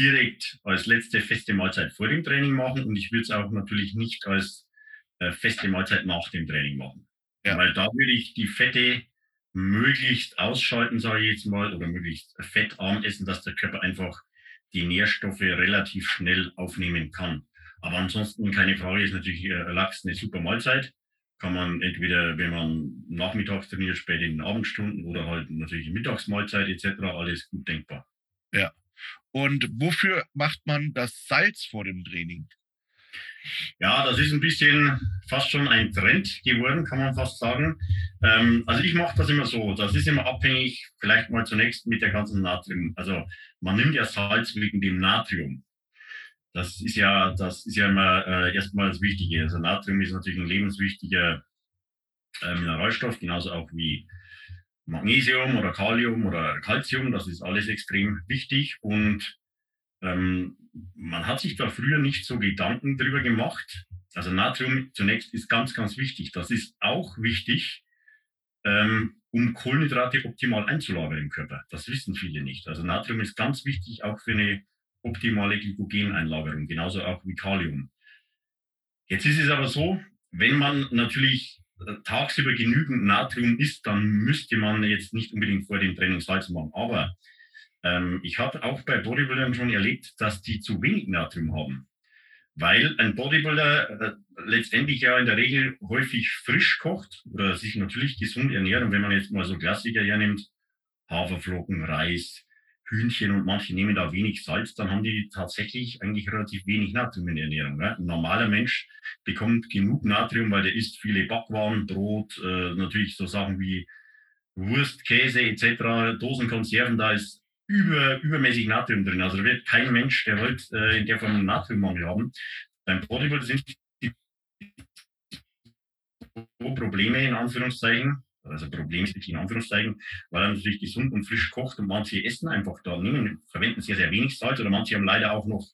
direkt als letzte feste Mahlzeit vor dem Training machen und ich würde es auch natürlich nicht als äh, feste Mahlzeit nach dem Training machen. Ja. Weil da würde ich die Fette möglichst ausschalten, sage ich jetzt mal, oder möglichst fettarm essen, dass der Körper einfach die Nährstoffe relativ schnell aufnehmen kann. Aber ansonsten, keine Frage, ist natürlich äh, Lachs eine super Mahlzeit. Kann man entweder, wenn man nachmittags trainiert, spät in den Abendstunden oder halt natürlich Mittagsmahlzeit etc., alles gut denkbar. Ja. Und wofür macht man das Salz vor dem Training? Ja, das ist ein bisschen fast schon ein Trend geworden, kann man fast sagen. Ähm, also ich mache das immer so. Das ist immer abhängig, vielleicht mal zunächst mit der ganzen Natrium. Also man nimmt ja Salz wegen dem Natrium. Das ist ja, das ist ja immer äh, erstmal das Wichtige. Also Natrium ist natürlich ein lebenswichtiger äh, Mineralstoff, genauso auch wie Magnesium oder Kalium oder Calcium, das ist alles extrem wichtig und ähm, man hat sich da früher nicht so Gedanken drüber gemacht. Also Natrium zunächst ist ganz, ganz wichtig. Das ist auch wichtig, ähm, um Kohlenhydrate optimal einzulagern im Körper. Das wissen viele nicht. Also Natrium ist ganz wichtig auch für eine optimale Glykogeneinlagerung, genauso auch wie Kalium. Jetzt ist es aber so, wenn man natürlich tagsüber genügend Natrium isst, dann müsste man jetzt nicht unbedingt vor dem Training Salz machen. Aber ähm, ich habe auch bei Bodybuildern schon erlebt, dass die zu wenig Natrium haben. Weil ein Bodybuilder äh, letztendlich ja in der Regel häufig frisch kocht oder sich natürlich gesund ernährt. Und wenn man jetzt mal so Klassiker hernimmt, Haferflocken, Reis, Hühnchen und manche nehmen da wenig Salz, dann haben die tatsächlich eigentlich relativ wenig Natrium in der Ernährung. Ne? Ein normaler Mensch bekommt genug Natrium, weil der isst viele Backwaren, Brot, äh, natürlich so Sachen wie Wurst, Käse etc., Dosenkonserven, da ist über, übermäßig Natrium drin. Also da wird kein Mensch der Welt äh, in der Form Natriummangel haben. Beim Bodybuilder sind die Probleme in Anführungszeichen, also Problem ist in Anführungszeichen, weil er natürlich gesund und frisch kocht und manche essen einfach da, nehmen, verwenden sehr, sehr wenig Salz oder manche haben leider auch noch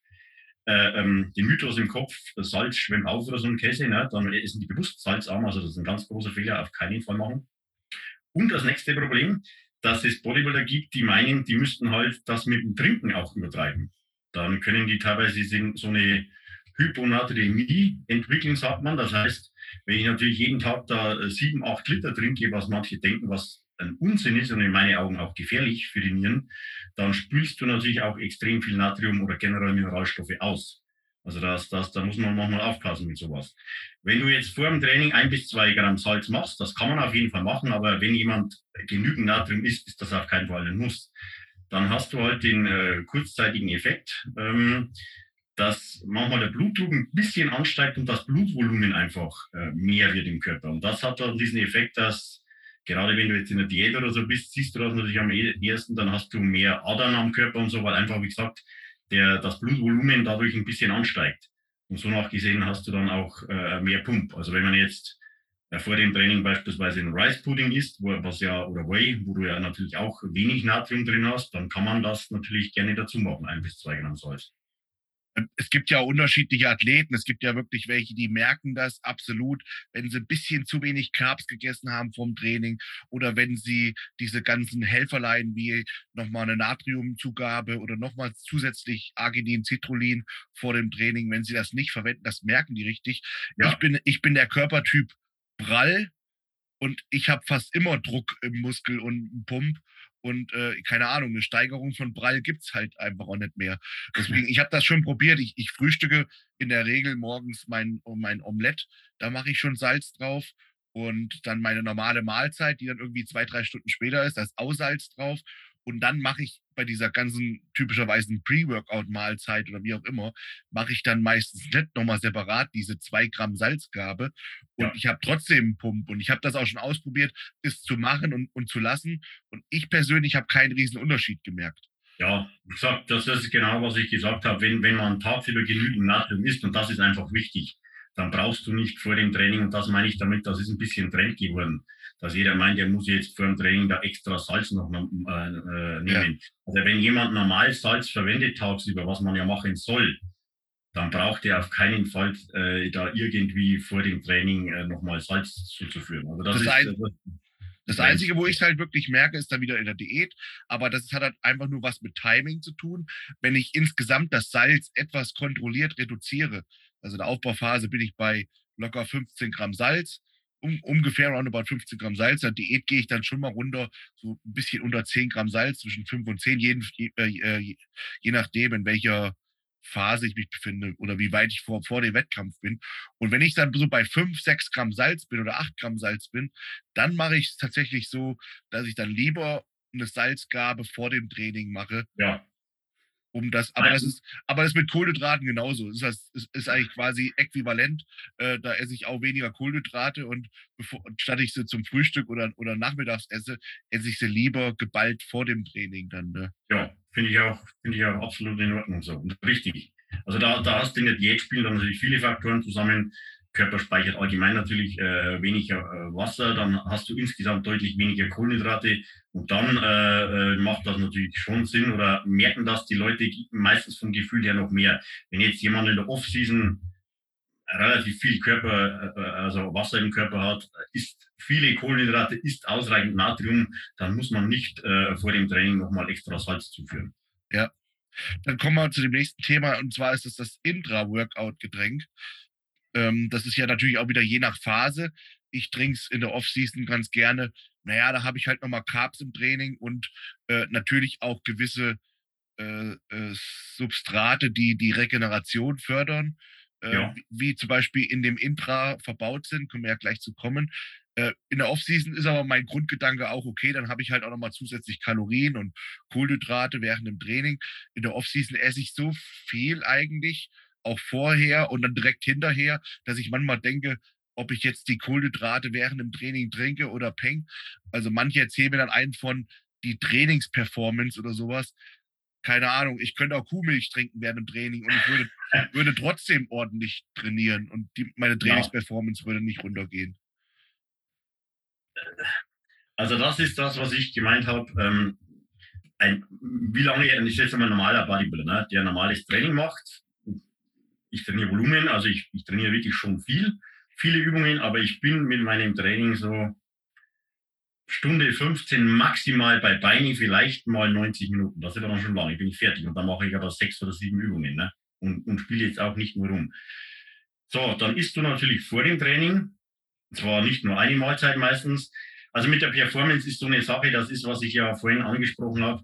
äh, ähm, den Mythos im Kopf, Salz schwimmt auf oder so ein Käse, ne? dann essen die bewusst salzarm, also das ist ein ganz großer Fehler, auf keinen Fall machen. Und das nächste Problem, dass es Bodybuilder gibt, die meinen, die müssten halt das mit dem Trinken auch übertreiben. Dann können die teilweise so eine Hyponatremie entwickeln, sagt man. Das heißt, wenn ich natürlich jeden Tag da äh, sieben, acht Liter trinke, was manche denken, was ein Unsinn ist und in meinen Augen auch gefährlich für die Nieren, dann spülst du natürlich auch extrem viel Natrium oder generell Mineralstoffe aus. Also das, das, da muss man manchmal aufpassen mit sowas. Wenn du jetzt vor dem Training ein bis zwei Gramm Salz machst, das kann man auf jeden Fall machen, aber wenn jemand genügend Natrium isst, ist das auf keinen Fall ein Muss. Dann hast du halt den äh, kurzzeitigen Effekt, ähm, dass manchmal der Blutdruck ein bisschen ansteigt und das Blutvolumen einfach äh, mehr wird im Körper. Und das hat dann diesen Effekt, dass gerade wenn du jetzt in der Diät oder so bist, siehst du das natürlich am e-, ersten, dann hast du mehr Adern am Körper und so, weil einfach, wie gesagt, der, das Blutvolumen dadurch ein bisschen ansteigt. Und so nachgesehen hast du dann auch äh, mehr Pump. Also wenn man jetzt äh, vor dem Training beispielsweise ein Rice Pudding isst, wo, was ja, oder Whey, wo du ja natürlich auch wenig Natrium drin hast, dann kann man das natürlich gerne dazu machen, ein bis zwei Gramm Salz es gibt ja unterschiedliche Athleten. Es gibt ja wirklich welche, die merken das absolut, wenn sie ein bisschen zu wenig Carbs gegessen haben vom Training oder wenn sie diese ganzen Helferlein wie nochmal eine Natriumzugabe oder nochmal zusätzlich Arginin, Citrullin vor dem Training, wenn sie das nicht verwenden, das merken die richtig. Ja. Ich bin, ich bin der Körpertyp Prall und ich habe fast immer Druck im Muskel und einen Pump und äh, keine Ahnung, eine Steigerung von Brall gibt es halt einfach auch nicht mehr. Deswegen, ich habe das schon probiert. Ich, ich frühstücke in der Regel morgens mein, mein Omelett. Da mache ich schon Salz drauf. Und dann meine normale Mahlzeit, die dann irgendwie zwei, drei Stunden später ist, da ist auch Salz drauf. Und dann mache ich bei dieser ganzen typischerweise Pre-Workout-Mahlzeit oder wie auch immer, mache ich dann meistens nicht nochmal separat diese zwei Gramm Salzgabe. Und ja. ich habe trotzdem einen Pump. Und ich habe das auch schon ausprobiert, es zu machen und, und zu lassen. Und ich persönlich habe keinen riesen Unterschied gemerkt. Ja, gesagt, das ist genau, was ich gesagt habe. Wenn, wenn man tagsüber genügend Natrium isst, und das ist einfach wichtig, dann brauchst du nicht vor dem Training, und das meine ich damit, das ist ein bisschen Trend geworden, dass jeder meint, er muss jetzt vor dem Training da extra Salz noch äh, äh, nehmen. Ja. Also wenn jemand normal Salz verwendet tagsüber, was man ja machen soll, dann braucht er auf keinen Fall äh, da irgendwie vor dem Training äh, nochmal Salz zuzuführen. Also das, das, ist, ein, äh, das Einzige, wo ich es halt wirklich merke, ist dann wieder in der Diät. Aber das hat halt einfach nur was mit Timing zu tun. Wenn ich insgesamt das Salz etwas kontrolliert reduziere, also in der Aufbauphase bin ich bei locker 15 Gramm Salz, um, ungefähr roundabout 15 Gramm Salz. In der Diät gehe ich dann schon mal runter, so ein bisschen unter 10 Gramm Salz, zwischen 5 und 10, jeden, äh, je, je nachdem, in welcher Phase ich mich befinde oder wie weit ich vor, vor dem Wettkampf bin. Und wenn ich dann so bei 5, 6 Gramm Salz bin oder 8 Gramm Salz bin, dann mache ich es tatsächlich so, dass ich dann lieber eine Salzgabe vor dem Training mache. Ja um das, aber das ist, aber das mit Kohlenhydraten genauso. Das ist, ist, ist eigentlich quasi äquivalent. Äh, da esse ich auch weniger Kohlenhydrate und bevor, statt ich sie zum Frühstück oder, oder nachmittags esse, esse ich sie lieber geballt vor dem Training dann. Ne? Ja, finde ich auch, finde ich auch absolut in Ordnung so. Und richtig. Also da, da hast du in der Diät spielen dann natürlich viele Faktoren zusammen. Körper speichert allgemein natürlich äh, weniger äh, Wasser, dann hast du insgesamt deutlich weniger Kohlenhydrate und dann äh, äh, macht das natürlich schon Sinn oder merken das die Leute meistens vom Gefühl her noch mehr. Wenn jetzt jemand in der Off-Season relativ viel Körper, äh, also Wasser im Körper hat, isst viele Kohlenhydrate, isst ausreichend Natrium, dann muss man nicht äh, vor dem Training nochmal extra Salz zuführen. Ja. Dann kommen wir zu dem nächsten Thema und zwar ist es das Intra-Workout-Getränk. Ähm, das ist ja natürlich auch wieder je nach Phase. Ich trinke es in der Off-Season ganz gerne. Naja, da habe ich halt nochmal Carbs im Training und äh, natürlich auch gewisse äh, äh, Substrate, die die Regeneration fördern. Äh, ja. Wie, wie, zum Beispiel in dem Intra verbaut sind, können wir ja gleich zu kommen. Äh, in der Offseason ist aber mein Grundgedanke auch, okay, dann habe ich halt auch nochmal zusätzlich Kalorien und Kohlenhydrate während dem Training. In der Offseason esse ich so viel eigentlich, auch vorher und dann direkt hinterher, dass ich manchmal denke, ob ich jetzt die Kohlenhydrate während dem Training trinke oder peng. Also manche erzählen mir dann einen von die Trainingsperformance oder sowas. Keine Ahnung, ich könnte auch Kuhmilch trinken während dem Training und ich würde, würde trotzdem ordentlich trainieren und die, meine Trainingsperformance ja. würde nicht runtergehen. Also das ist das, was ich gemeint habe. Ähm, ein, wie lange, ich jetzt ein normaler Bodybuilder, ne, der normales Training macht, ich trainiere Volumen, also ich, ich trainiere wirklich schon viel, viele Übungen, aber ich bin mit meinem Training so Stunde 15 maximal bei Beini, vielleicht mal 90 Minuten. Das ist aber dann schon lange, ich bin fertig. Und dann mache ich aber sechs oder sieben Übungen ne? und, und spiele jetzt auch nicht nur rum. So, dann isst du natürlich vor dem Training, zwar nicht nur eine Mahlzeit meistens. Also mit der Performance ist so eine Sache, das ist, was ich ja vorhin angesprochen habe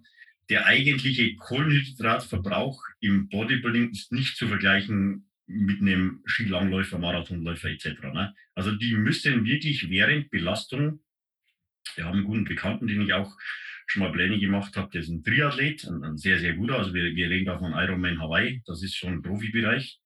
der eigentliche Kohlenhydratverbrauch im Bodybuilding ist nicht zu vergleichen mit einem Skilangläufer, Marathonläufer etc. Ne? Also die müssen wirklich während Belastung, wir haben einen guten Bekannten, den ich auch schon mal Pläne gemacht habe, der ist ein Triathlet, ein, ein sehr, sehr guter, also wir, wir reden da von Ironman Hawaii, das ist schon ein Profibereich.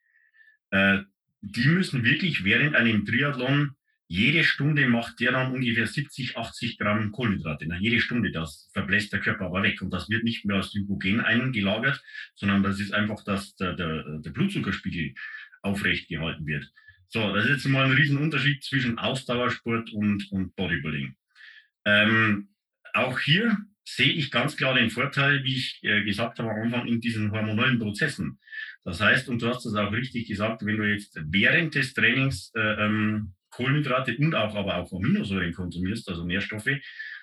Äh, die müssen wirklich während einem Triathlon jede Stunde macht der dann ungefähr 70, 80 Gramm Kohlenhydrate. Na, jede Stunde, das verbläst der Körper aber weg. Und das wird nicht mehr als Glykogen eingelagert, sondern das ist einfach, dass der, der, der Blutzuckerspiegel aufrecht gehalten wird. So, das ist jetzt mal ein Riesenunterschied zwischen Ausdauersport und, und Bodybuilding. Ähm, auch hier sehe ich ganz klar den Vorteil, wie ich äh, gesagt habe am Anfang, in diesen hormonellen Prozessen. Das heißt, und du hast das auch richtig gesagt, wenn du jetzt während des Trainings äh, ähm, Kohlenhydrate und auch aber auch Aminosäuren konsumierst, also Nährstoffe,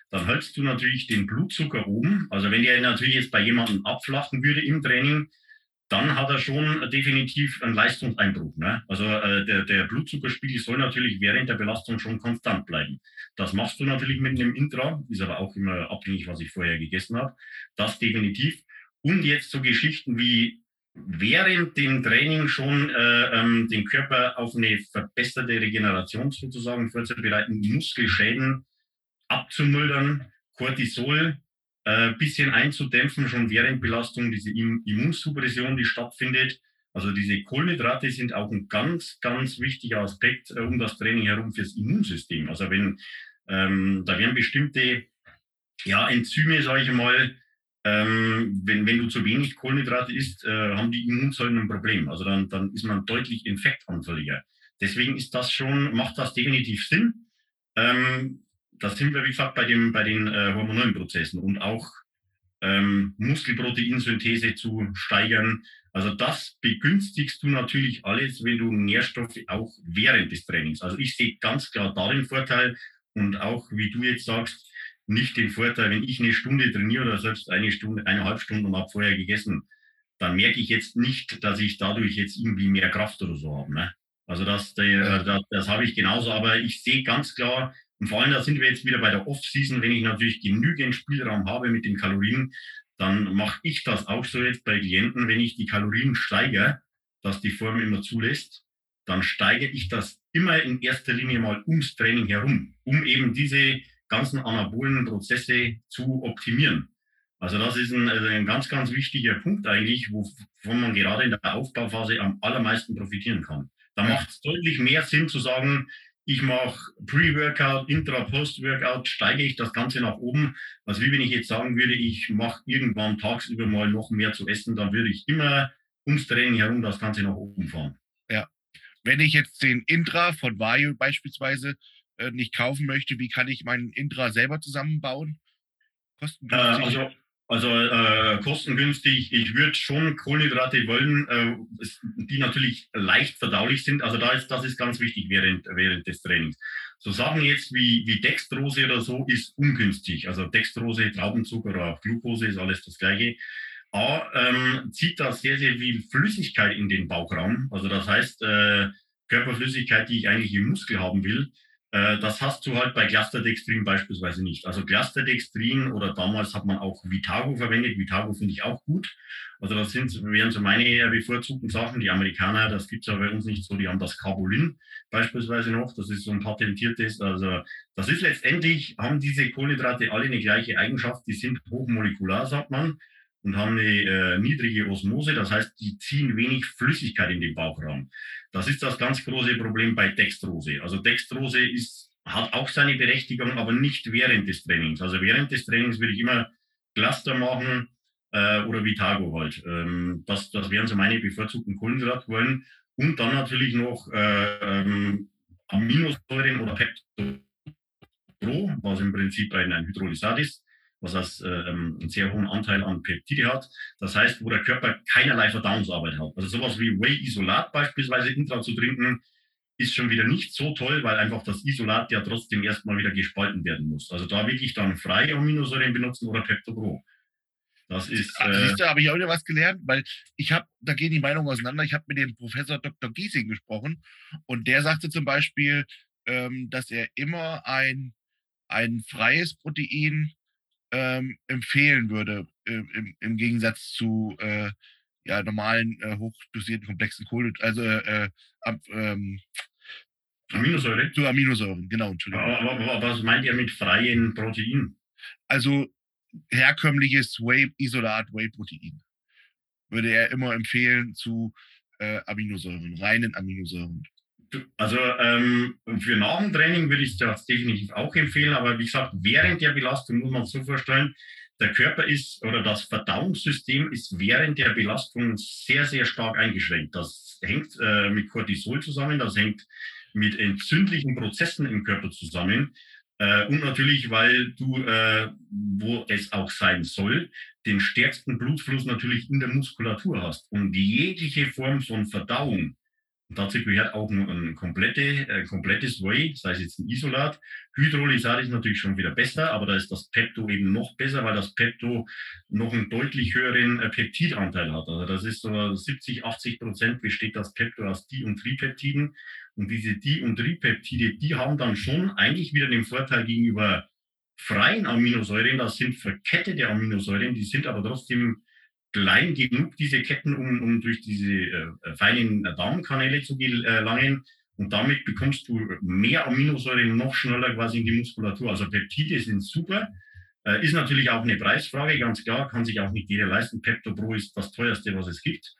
dann hältst du natürlich den Blutzucker oben. Also wenn der natürlich jetzt bei jemandem abflachen würde im Training, dann hat er schon definitiv einen Leistungseinbruch. Ne? Also äh, der, der Blutzuckerspiegel soll natürlich während der Belastung schon konstant bleiben. Das machst du natürlich mit einem Intra, ist aber auch immer abhängig, was ich vorher gegessen habe. Das definitiv. Und jetzt so Geschichten wie während dem Training schon äh, ähm, den Körper auf eine verbesserte Regeneration sozusagen vorzubereiten, Muskelschäden abzumildern, Cortisol äh, bisschen einzudämpfen, schon während Belastung, diese Immunsuppression, die stattfindet. Also diese Kohlenhydrate sind auch ein ganz, ganz wichtiger Aspekt äh, um das Training herum fürs Immunsystem. Also wenn ähm, da werden bestimmte ja, Enzyme, sage ich mal, ähm, wenn, wenn du zu wenig Kohlenhydrate isst, äh, haben die Immunzellen ein Problem. Also dann, dann ist man deutlich infektanfälliger. Deswegen ist das schon, macht das definitiv Sinn. Ähm, da sind wir, wie gesagt, bei, dem, bei den äh, hormonellen Prozessen und auch ähm, Muskelproteinsynthese zu steigern. Also das begünstigst du natürlich alles, wenn du Nährstoffe auch während des Trainings. Also ich sehe ganz klar darin Vorteil und auch, wie du jetzt sagst, nicht den Vorteil, wenn ich eine Stunde trainiere oder selbst eine Stunde, eineinhalb Stunden und habe vorher gegessen, dann merke ich jetzt nicht, dass ich dadurch jetzt irgendwie mehr Kraft oder so habe. Ne? Also das, der, das, das habe ich genauso, aber ich sehe ganz klar, und vor allem, da sind wir jetzt wieder bei der Off-Season, wenn ich natürlich genügend Spielraum habe mit den Kalorien, dann mache ich das auch so jetzt bei Klienten, wenn ich die Kalorien steige, dass die Form immer zulässt, dann steige ich das immer in erster Linie mal ums Training herum, um eben diese ganzen anabolen Prozesse zu optimieren. Also das ist ein, also ein ganz, ganz wichtiger Punkt eigentlich, wovon man gerade in der Aufbauphase am allermeisten profitieren kann. Da macht es deutlich mehr Sinn zu sagen, ich mache Pre-Workout, Intra, Post-Workout, steige ich das Ganze nach oben. Also wie wenn ich jetzt sagen würde, ich mache irgendwann tagsüber mal noch mehr zu essen, dann würde ich immer ums Training herum das Ganze nach oben fahren. Ja. Wenn ich jetzt den Intra von Vario beispielsweise äh, nicht kaufen möchte, wie kann ich meinen Intra selber zusammenbauen? Äh, also also äh, kostengünstig. Ich würde schon Kohlenhydrate wollen, äh, die natürlich leicht verdaulich sind. Also da ist, das ist ganz wichtig während, während des Trainings. So Sachen jetzt wie, wie Dextrose oder so ist ungünstig. Also Dextrose, Traubenzucker oder auch Glucose ist alles das Gleiche. A, ähm, zieht da sehr, sehr viel Flüssigkeit in den Bauchraum. Also das heißt, äh, Körperflüssigkeit, die ich eigentlich im Muskel haben will, äh, das hast du halt bei Clusterdextrin beispielsweise nicht. Also Clusterdextrin oder damals hat man auch Vitago verwendet. Vitago finde ich auch gut. Also das sind, wären so meine bevorzugten Sachen. Die Amerikaner, das gibt es ja bei uns nicht so, die haben das Carbulin beispielsweise noch. Das ist so ein patentiertes. Also das ist letztendlich, haben diese Kohlenhydrate alle eine gleiche Eigenschaft. Die sind hochmolekular, sagt man und haben eine äh, niedrige Osmose. Das heißt, die ziehen wenig Flüssigkeit in den Bauchraum. Das ist das ganz große Problem bei Dextrose. Also Dextrose ist, hat auch seine Berechtigung, aber nicht während des Trainings. Also während des Trainings würde ich immer Cluster machen äh, oder Vitago halt. Ähm, das, das wären so meine bevorzugten Kohlenhydratquellen. Und dann natürlich noch äh, ähm, Aminosäuren oder Pepto, was im Prinzip ein, ein Hydrolysat ist was heißt, äh, ähm, einen sehr hohen Anteil an Peptide hat. Das heißt, wo der Körper keinerlei Verdauungsarbeit hat. Also sowas wie Whey-Isolat beispielsweise intra zu trinken, ist schon wieder nicht so toll, weil einfach das Isolat ja trotzdem erstmal wieder gespalten werden muss. Also da wirklich dann freie Aminosäuren benutzen oder Pepto-Pro. Das ist. Ah, äh, Siehst du, habe ich auch wieder was gelernt, weil ich habe, da gehen die Meinungen auseinander. Ich habe mit dem Professor Dr. Giesing gesprochen und der sagte zum Beispiel, ähm, dass er immer ein, ein freies Protein ähm, empfehlen würde, äh, im, im, Gegensatz zu äh, ja, normalen, äh, hochdosierten, komplexen Kohlenhydraten, also äh, ab, ähm, Aminosäuren? Zu Aminosäuren, genau, Entschuldigung. Aber, aber, aber was meint ihr mit freien Proteinen? Also herkömmliches Whey-Isolat, Whey-Protein würde er immer empfehlen zu äh, Aminosäuren, reinen Aminosäuren. Also ähm, für nach dem Training würde ich das definitiv auch empfehlen, aber wie gesagt, während der Belastung muss man so vorstellen, der Körper ist oder das Verdauungssystem ist während der Belastung sehr, sehr stark eingeschränkt. Das hängt äh, mit Cortisol zusammen, das hängt mit entzündlichen Prozessen im Körper zusammen. Äh, und natürlich, weil du, äh, wo es auch sein soll, den stärksten Blutfluss natürlich in der Muskulatur hast. Und jegliche Form von Verdauung dazu gehört auch ein, ein komplette, ein komplettes Whey, sei es jetzt ein Isolat. Hydrolysat ist natürlich schon wieder besser, aber da ist das Pepto eben noch besser, weil das Pepto noch einen deutlich höheren äh, Peptidanteil hat. Also das ist so 70, 80 Prozent besteht das Pepto aus Di- und Tripeptiden. Und diese Di- und Tripeptide, die haben dann schon eigentlich wieder den Vorteil gegenüber freien Aminosäuren, das sind verkettete Aminosäuren, die sind aber trotzdem klein genug, diese Ketten, um, um durch diese äh, feinen Darmkanäle zu gelangen. Und damit bekommst du mehr Aminosäuren noch schneller quasi in die Muskulatur. Also Peptide sind super. Äh, ist natürlich auch eine Preisfrage, ganz klar, kann sich auch nicht jeder leisten. Pepto Pro ist das teuerste, was es gibt.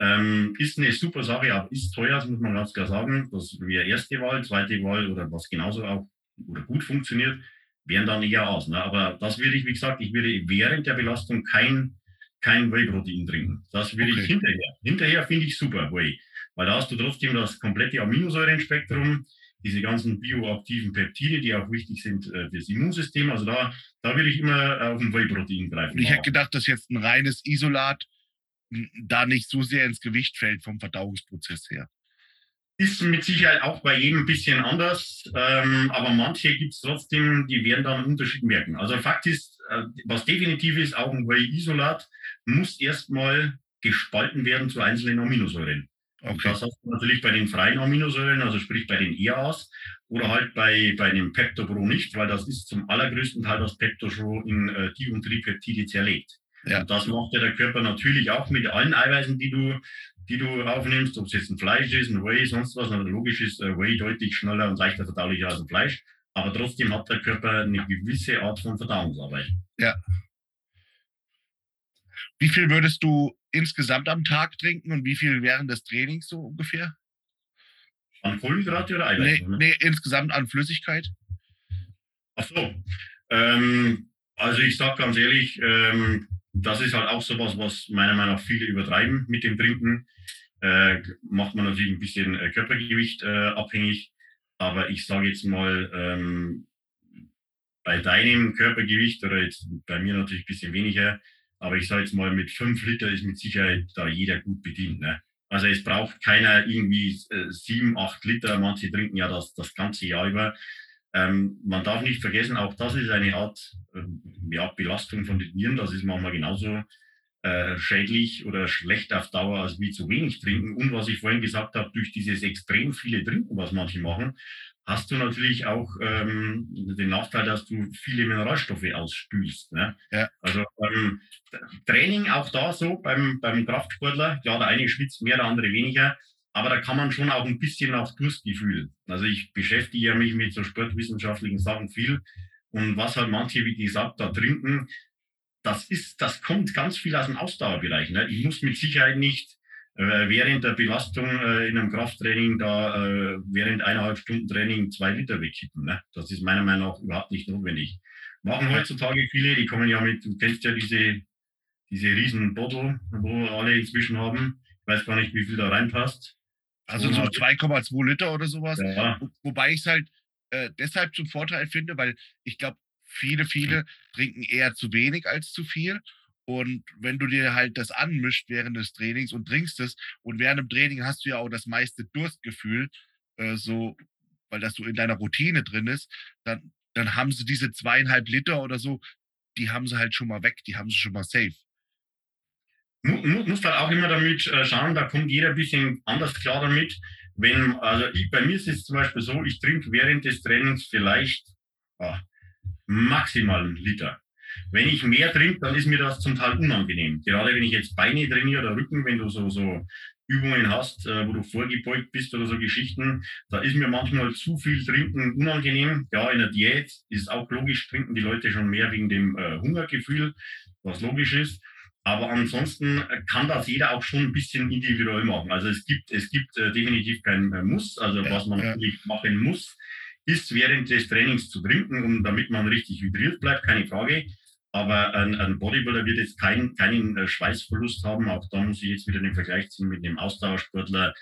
Ähm, ist eine super Sache, aber ist teuer, das muss man ganz klar sagen. Das wäre erste Wahl, zweite Wahl oder was genauso auch oder gut funktioniert, wären dann eher aus. Ne? Aber das würde ich, wie gesagt, ich würde während der Belastung kein, kein Whey-Protein trinken. Das würde Okay. ich hinterher. Hinterher finde ich super Whey, weil da hast du trotzdem das komplette Aminosäurenspektrum, diese ganzen bioaktiven Peptide, die auch wichtig sind äh, fürs Immunsystem. Also da, da würde ich immer auf ein Whey-Protein greifen. Und ich hätte gedacht, dass jetzt ein reines Isolat m, da nicht so sehr ins Gewicht fällt vom Verdauungsprozess her. Ist mit Sicherheit auch bei jedem ein bisschen anders, ähm, aber manche gibt es trotzdem, die werden dann einen Unterschied merken. Also Fakt ist, äh, was definitiv ist, auch ein Whey-Isolat muss erstmal gespalten werden zu einzelnen Aminosäuren. Und Okay. das hast du natürlich bei den freien Aminosäuren, also sprich bei den EAs oder halt bei, bei dem Pepto Pro nicht, weil das ist zum allergrößten Teil das Pepto schon in äh, Di- und Tripeptide zerlegt. Ja. Und das macht ja der Körper natürlich auch mit allen Eiweißen, die du, die du aufnimmst, ob es jetzt ein Fleisch ist, ein Whey, sonst was. Also logisch ist äh, Whey deutlich schneller und leichter verdaulicher als ein Fleisch. Aber trotzdem hat der Körper eine gewisse Art von Verdauungsarbeit. Wie viel würdest du insgesamt am Tag trinken und wie viel während des Trainings so ungefähr? An Kohlenhydrate oder Nee, Eiweiße? ne? nee, insgesamt an Flüssigkeit? Ach so. Ähm, also ich sage ganz ehrlich, ähm, das ist halt auch sowas, was meiner Meinung nach viele übertreiben mit dem Trinken. Äh, macht man natürlich ein bisschen äh, Körpergewicht äh, abhängig. Aber ich sage jetzt mal, ähm, bei deinem Körpergewicht oder jetzt bei mir natürlich ein bisschen weniger, aber ich sage jetzt mal, mit fünf Liter ist mit Sicherheit da jeder gut bedient. Ne? Also es braucht keiner irgendwie äh, sieben, acht Liter. Manche trinken ja das, das ganze Jahr über. Ähm, man darf nicht vergessen, auch das ist eine Art ähm, ja, Belastung von den Nieren. Das ist manchmal genauso äh, schädlich oder schlecht auf Dauer als wie zu wenig trinken. Und was ich vorhin gesagt habe, durch dieses extrem viele Trinken, was manche machen, hast du natürlich auch ähm, den Nachteil, dass du viele Mineralstoffe ausspülst. Ne? Ja. Also ähm, Training auch da so beim, beim Kraftsportler. Klar, der eine schwitzt mehr, der andere weniger. Aber da kann man schon auch ein bisschen auf Durstgefühl. Also ich beschäftige ja mich mit so sportwissenschaftlichen Sachen viel. Und was halt manche, wie gesagt, da trinken, das ist, das kommt ganz viel aus dem Ausdauerbereich. Ne? Ich muss mit Sicherheit nicht äh, während der Belastung äh, in einem Krafttraining da äh, während eineinhalb Stunden Training zwei Liter wegkippen. Ne? Das ist meiner Meinung nach überhaupt nicht notwendig. Machen heutzutage viele, die kommen ja mit, du kennst ja diese, diese riesen Bottle, wo alle inzwischen haben. Ich weiß gar nicht, wie viel da reinpasst. Also so 2,2 Liter oder sowas. Ja, Wo- Wobei ich es halt äh, deshalb zum Vorteil finde, weil ich glaube, viele, viele trinken eher zu wenig als zu viel. Und wenn du dir halt das anmischt während des Trainings und trinkst es und während dem Training hast du ja auch das meiste Durstgefühl, äh, so, weil das so in deiner Routine drin ist, dann, dann haben sie diese zweieinhalb Liter oder so, die haben sie halt schon mal weg, die haben sie schon mal safe. mu mu muss halt auch immer damit äh, schauen, da kommt jeder ein bisschen anders klar damit. Wenn, also ich, bei mir ist es zum Beispiel so, ich trinke während des Trainings vielleicht ah, maximal einen Liter. Wenn ich mehr trinke, dann ist mir das zum Teil unangenehm. Gerade wenn ich jetzt Beine trainiere oder Rücken, wenn du so, so Übungen hast, äh, wo du vorgebeugt bist oder so Geschichten, da ist mir manchmal zu viel Trinken unangenehm. Ja, in der Diät ist auch logisch, trinken die Leute schon mehr wegen dem äh, Hungergefühl, was logisch ist. Aber ansonsten kann das jeder auch schon ein bisschen individuell machen. Also es gibt, es gibt äh, definitiv kein Muss. Also was man ja. natürlich machen muss, ist während des Trainings zu trinken, um, damit man richtig hydriert bleibt, keine Frage. Aber ein, ein Bodybuilder wird jetzt keinen, keinen äh, Schweißverlust haben. Auch da muss ich jetzt wieder den Vergleich ziehen mit einem Ausdauersportler,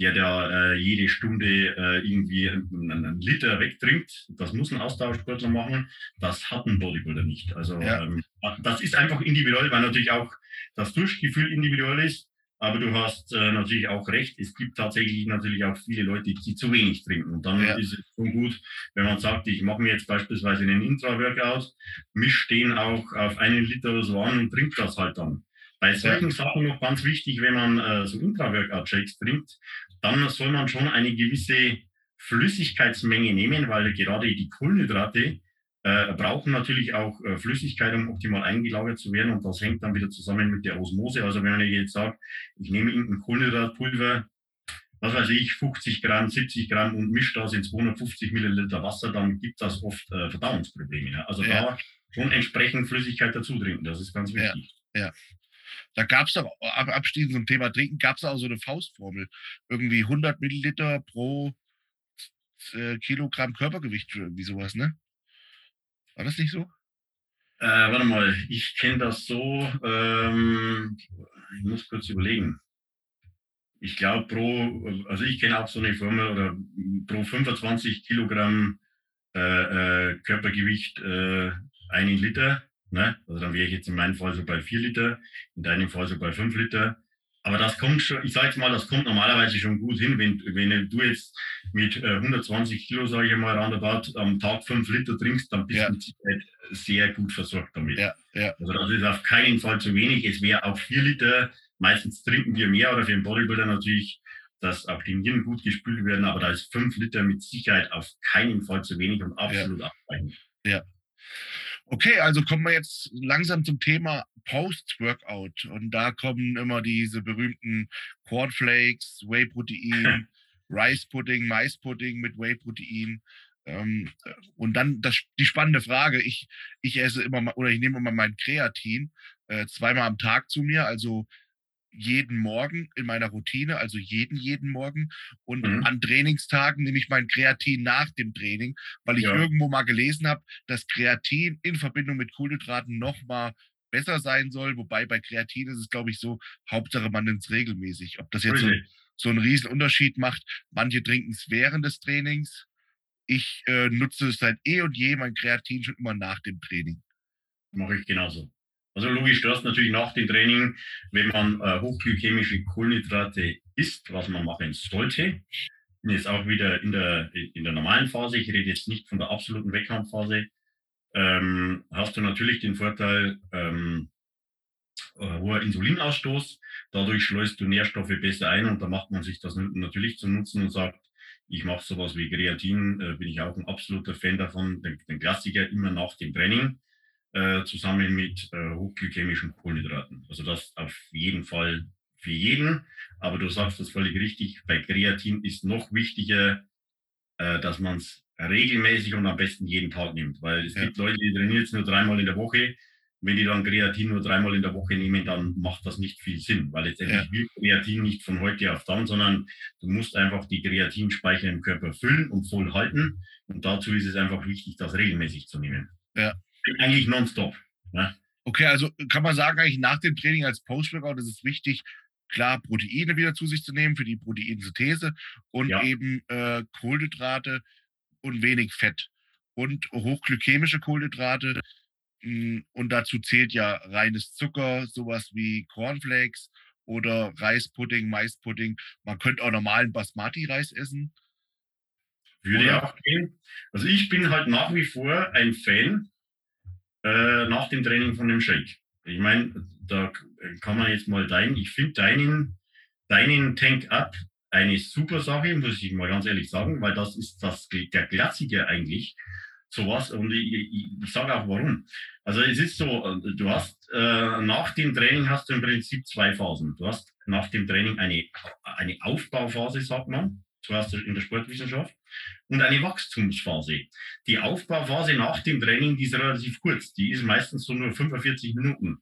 der da äh, jede Stunde äh, irgendwie einen, einen Liter wegtrinkt. Das muss ein Ausdauersportler machen. Das hat ein Bodybuilder nicht. Also Ja. ähm, das ist einfach individuell, weil natürlich auch das Durchgefühl individuell ist. Aber du hast äh, natürlich auch recht. Es gibt tatsächlich natürlich auch viele Leute, die zu wenig trinken. Und dann ja. ist es schon gut, wenn man sagt, ich mache mir jetzt beispielsweise einen Intra-Workout, misch den auch auf einen Liter oder so an und trink das halt dann. Bei solchen Sachen noch ganz wichtig, wenn man äh, so Intra-Workout-Shakes trinkt, dann soll man schon eine gewisse Flüssigkeitsmenge nehmen, weil gerade die Kohlenhydrate äh, brauchen natürlich auch äh, Flüssigkeit, um optimal eingelagert zu werden. Und das hängt dann wieder zusammen mit der Osmose. Also wenn ich jetzt sage, ich nehme irgendein Kohlenhydratpulver, was weiß ich, 50 Gramm, 70 Gramm und mische das in 250 Milliliter Wasser, dann gibt das oft äh, Verdauungsprobleme. Ja? Also ja. da schon entsprechend Flüssigkeit dazu trinken, das ist ganz wichtig. Ja, ja. Da gab es doch, abschließend zum Thema Trinken, gab es auch so eine Faustformel. Irgendwie 100 Milliliter pro äh, Kilogramm Körpergewicht, irgendwie sowas, ne? War das nicht so? Äh, warte mal, ich kenne das so, ähm, ich muss kurz überlegen. Ich glaube, pro, also ich kenne auch so eine Formel oder pro 25 Kilogramm äh, äh, Körpergewicht äh, einen Liter. Ne? Also dann wäre ich jetzt in meinem Fall so bei 4 Liter, in deinem Fall so bei 5 Liter. Aber das kommt schon, ich sage jetzt mal, das kommt normalerweise schon gut hin, wenn, wenn du jetzt mit äh, 120 Kilo, sage ich mal, roundabout am Tag 5 Liter trinkst, dann bist ja. du mit Sicherheit sehr gut versorgt damit. Ja, ja. Also das ist auf keinen Fall zu wenig. Es wäre auch 4 Liter, meistens trinken wir mehr oder für den Bodybuilder natürlich, dass auch die Nieren gut gespült werden, aber da ist 5 Liter mit Sicherheit auf keinen Fall zu wenig und absolut ja. abweichend. Ja. Okay, also kommen wir jetzt langsam zum Thema Post-Workout. Und da kommen immer diese berühmten Cornflakes, Whey-Protein, Rice-Pudding, Mais-Pudding mit Whey-Protein. Ähm, und dann das, die spannende Frage, ich, ich esse immer oder ich nehme immer mein Kreatin äh, zweimal am Tag zu mir, also jeden Morgen in meiner Routine, also jeden, jeden Morgen. Und mhm. an Trainingstagen nehme ich mein Kreatin nach dem Training, weil ich ja. irgendwo mal gelesen habe, dass Kreatin in Verbindung mit Kohlenhydraten nochmal besser sein soll. Wobei bei Kreatin ist es, glaube ich, so, Hauptsache man nimmt es regelmäßig. Ob das jetzt so, so einen riesen Unterschied macht. Manche trinken es während des Trainings. Ich äh, nutze es seit eh und je, mein Kreatin schon immer nach dem Training. Mache ich genauso. Also logisch, du hast natürlich nach dem Training, wenn man äh, hochglykämische Kohlenhydrate isst, was man machen sollte, bin jetzt auch wieder in der, in der normalen Phase, ich rede jetzt nicht von der absoluten Wettkampfphase, ähm, hast du natürlich den Vorteil ähm, äh, hoher Insulinausstoß. Dadurch schleust du Nährstoffe besser ein und da macht man sich das natürlich zu Nutzen und sagt, ich mache sowas wie Kreatin, äh, bin ich auch ein absoluter Fan davon, den, den Klassiker immer nach dem Training äh, zusammen mit äh, hochglykämischen Kohlenhydraten. Also das auf jeden Fall für jeden. Aber du sagst das völlig richtig. Bei Kreatin ist noch wichtiger, äh, dass man es regelmäßig und am besten jeden Tag nimmt. Weil es ja. gibt Leute, die trainieren jetzt nur dreimal in der Woche. Wenn die dann Kreatin nur dreimal in der Woche nehmen, dann macht das nicht viel Sinn, weil letztendlich ja. will Kreatin nicht von heute auf dann, sondern du musst einfach die Kreatinspeicher im Körper füllen und voll halten. Und dazu ist es einfach wichtig, das regelmäßig zu nehmen. Ja, eigentlich nonstop. Ne? Okay, also kann man sagen, eigentlich nach dem Training als Post-Workout ist es wichtig, klar, Proteine wieder zu sich zu nehmen für die Proteinsynthese und ja. eben äh, Kohlenhydrate und wenig Fett und hochglykämische Kohlenhydrate. Hm, und dazu zählt ja reines Zucker, sowas wie Cornflakes oder Reispudding, Maispudding. Man könnte auch normalen Basmati-Reis essen. Würde auch gehen. Also ich bin halt nach wie vor ein Fan äh, nach dem Training von dem Shake. Ich meine, da kann man jetzt mal deinen, ich finde deinen, deinen Tank Up eine super Sache, muss ich mal ganz ehrlich sagen, weil das ist das, der Klassiker eigentlich. Sowas, und ich, ich, ich sage auch warum. Also es ist so, du hast äh, nach dem Training hast du im Prinzip zwei Phasen. Du hast nach dem Training eine, eine Aufbauphase, sagt man zuerst in der Sportwissenschaft, und eine Wachstumsphase. Die Aufbauphase nach dem Training, die ist relativ kurz, die ist meistens so nur 45 Minuten.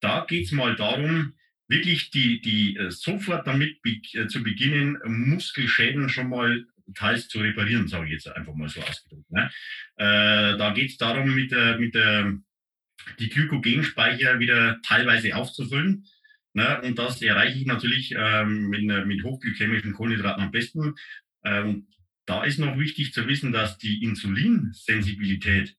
Da geht es mal darum, wirklich die, die äh, sofort damit be äh, zu beginnen, Muskelschäden schon mal teils zu reparieren, sage ich jetzt einfach mal so ausgedrückt. Ne? Äh, da geht es darum, mit der, mit der, die Glykogenspeicher wieder teilweise aufzufüllen Ne? Und das erreiche ich natürlich ähm, mit, mit hochglykämischen Kohlenhydraten am besten. Ähm, da ist noch wichtig zu wissen, dass die Insulinsensibilität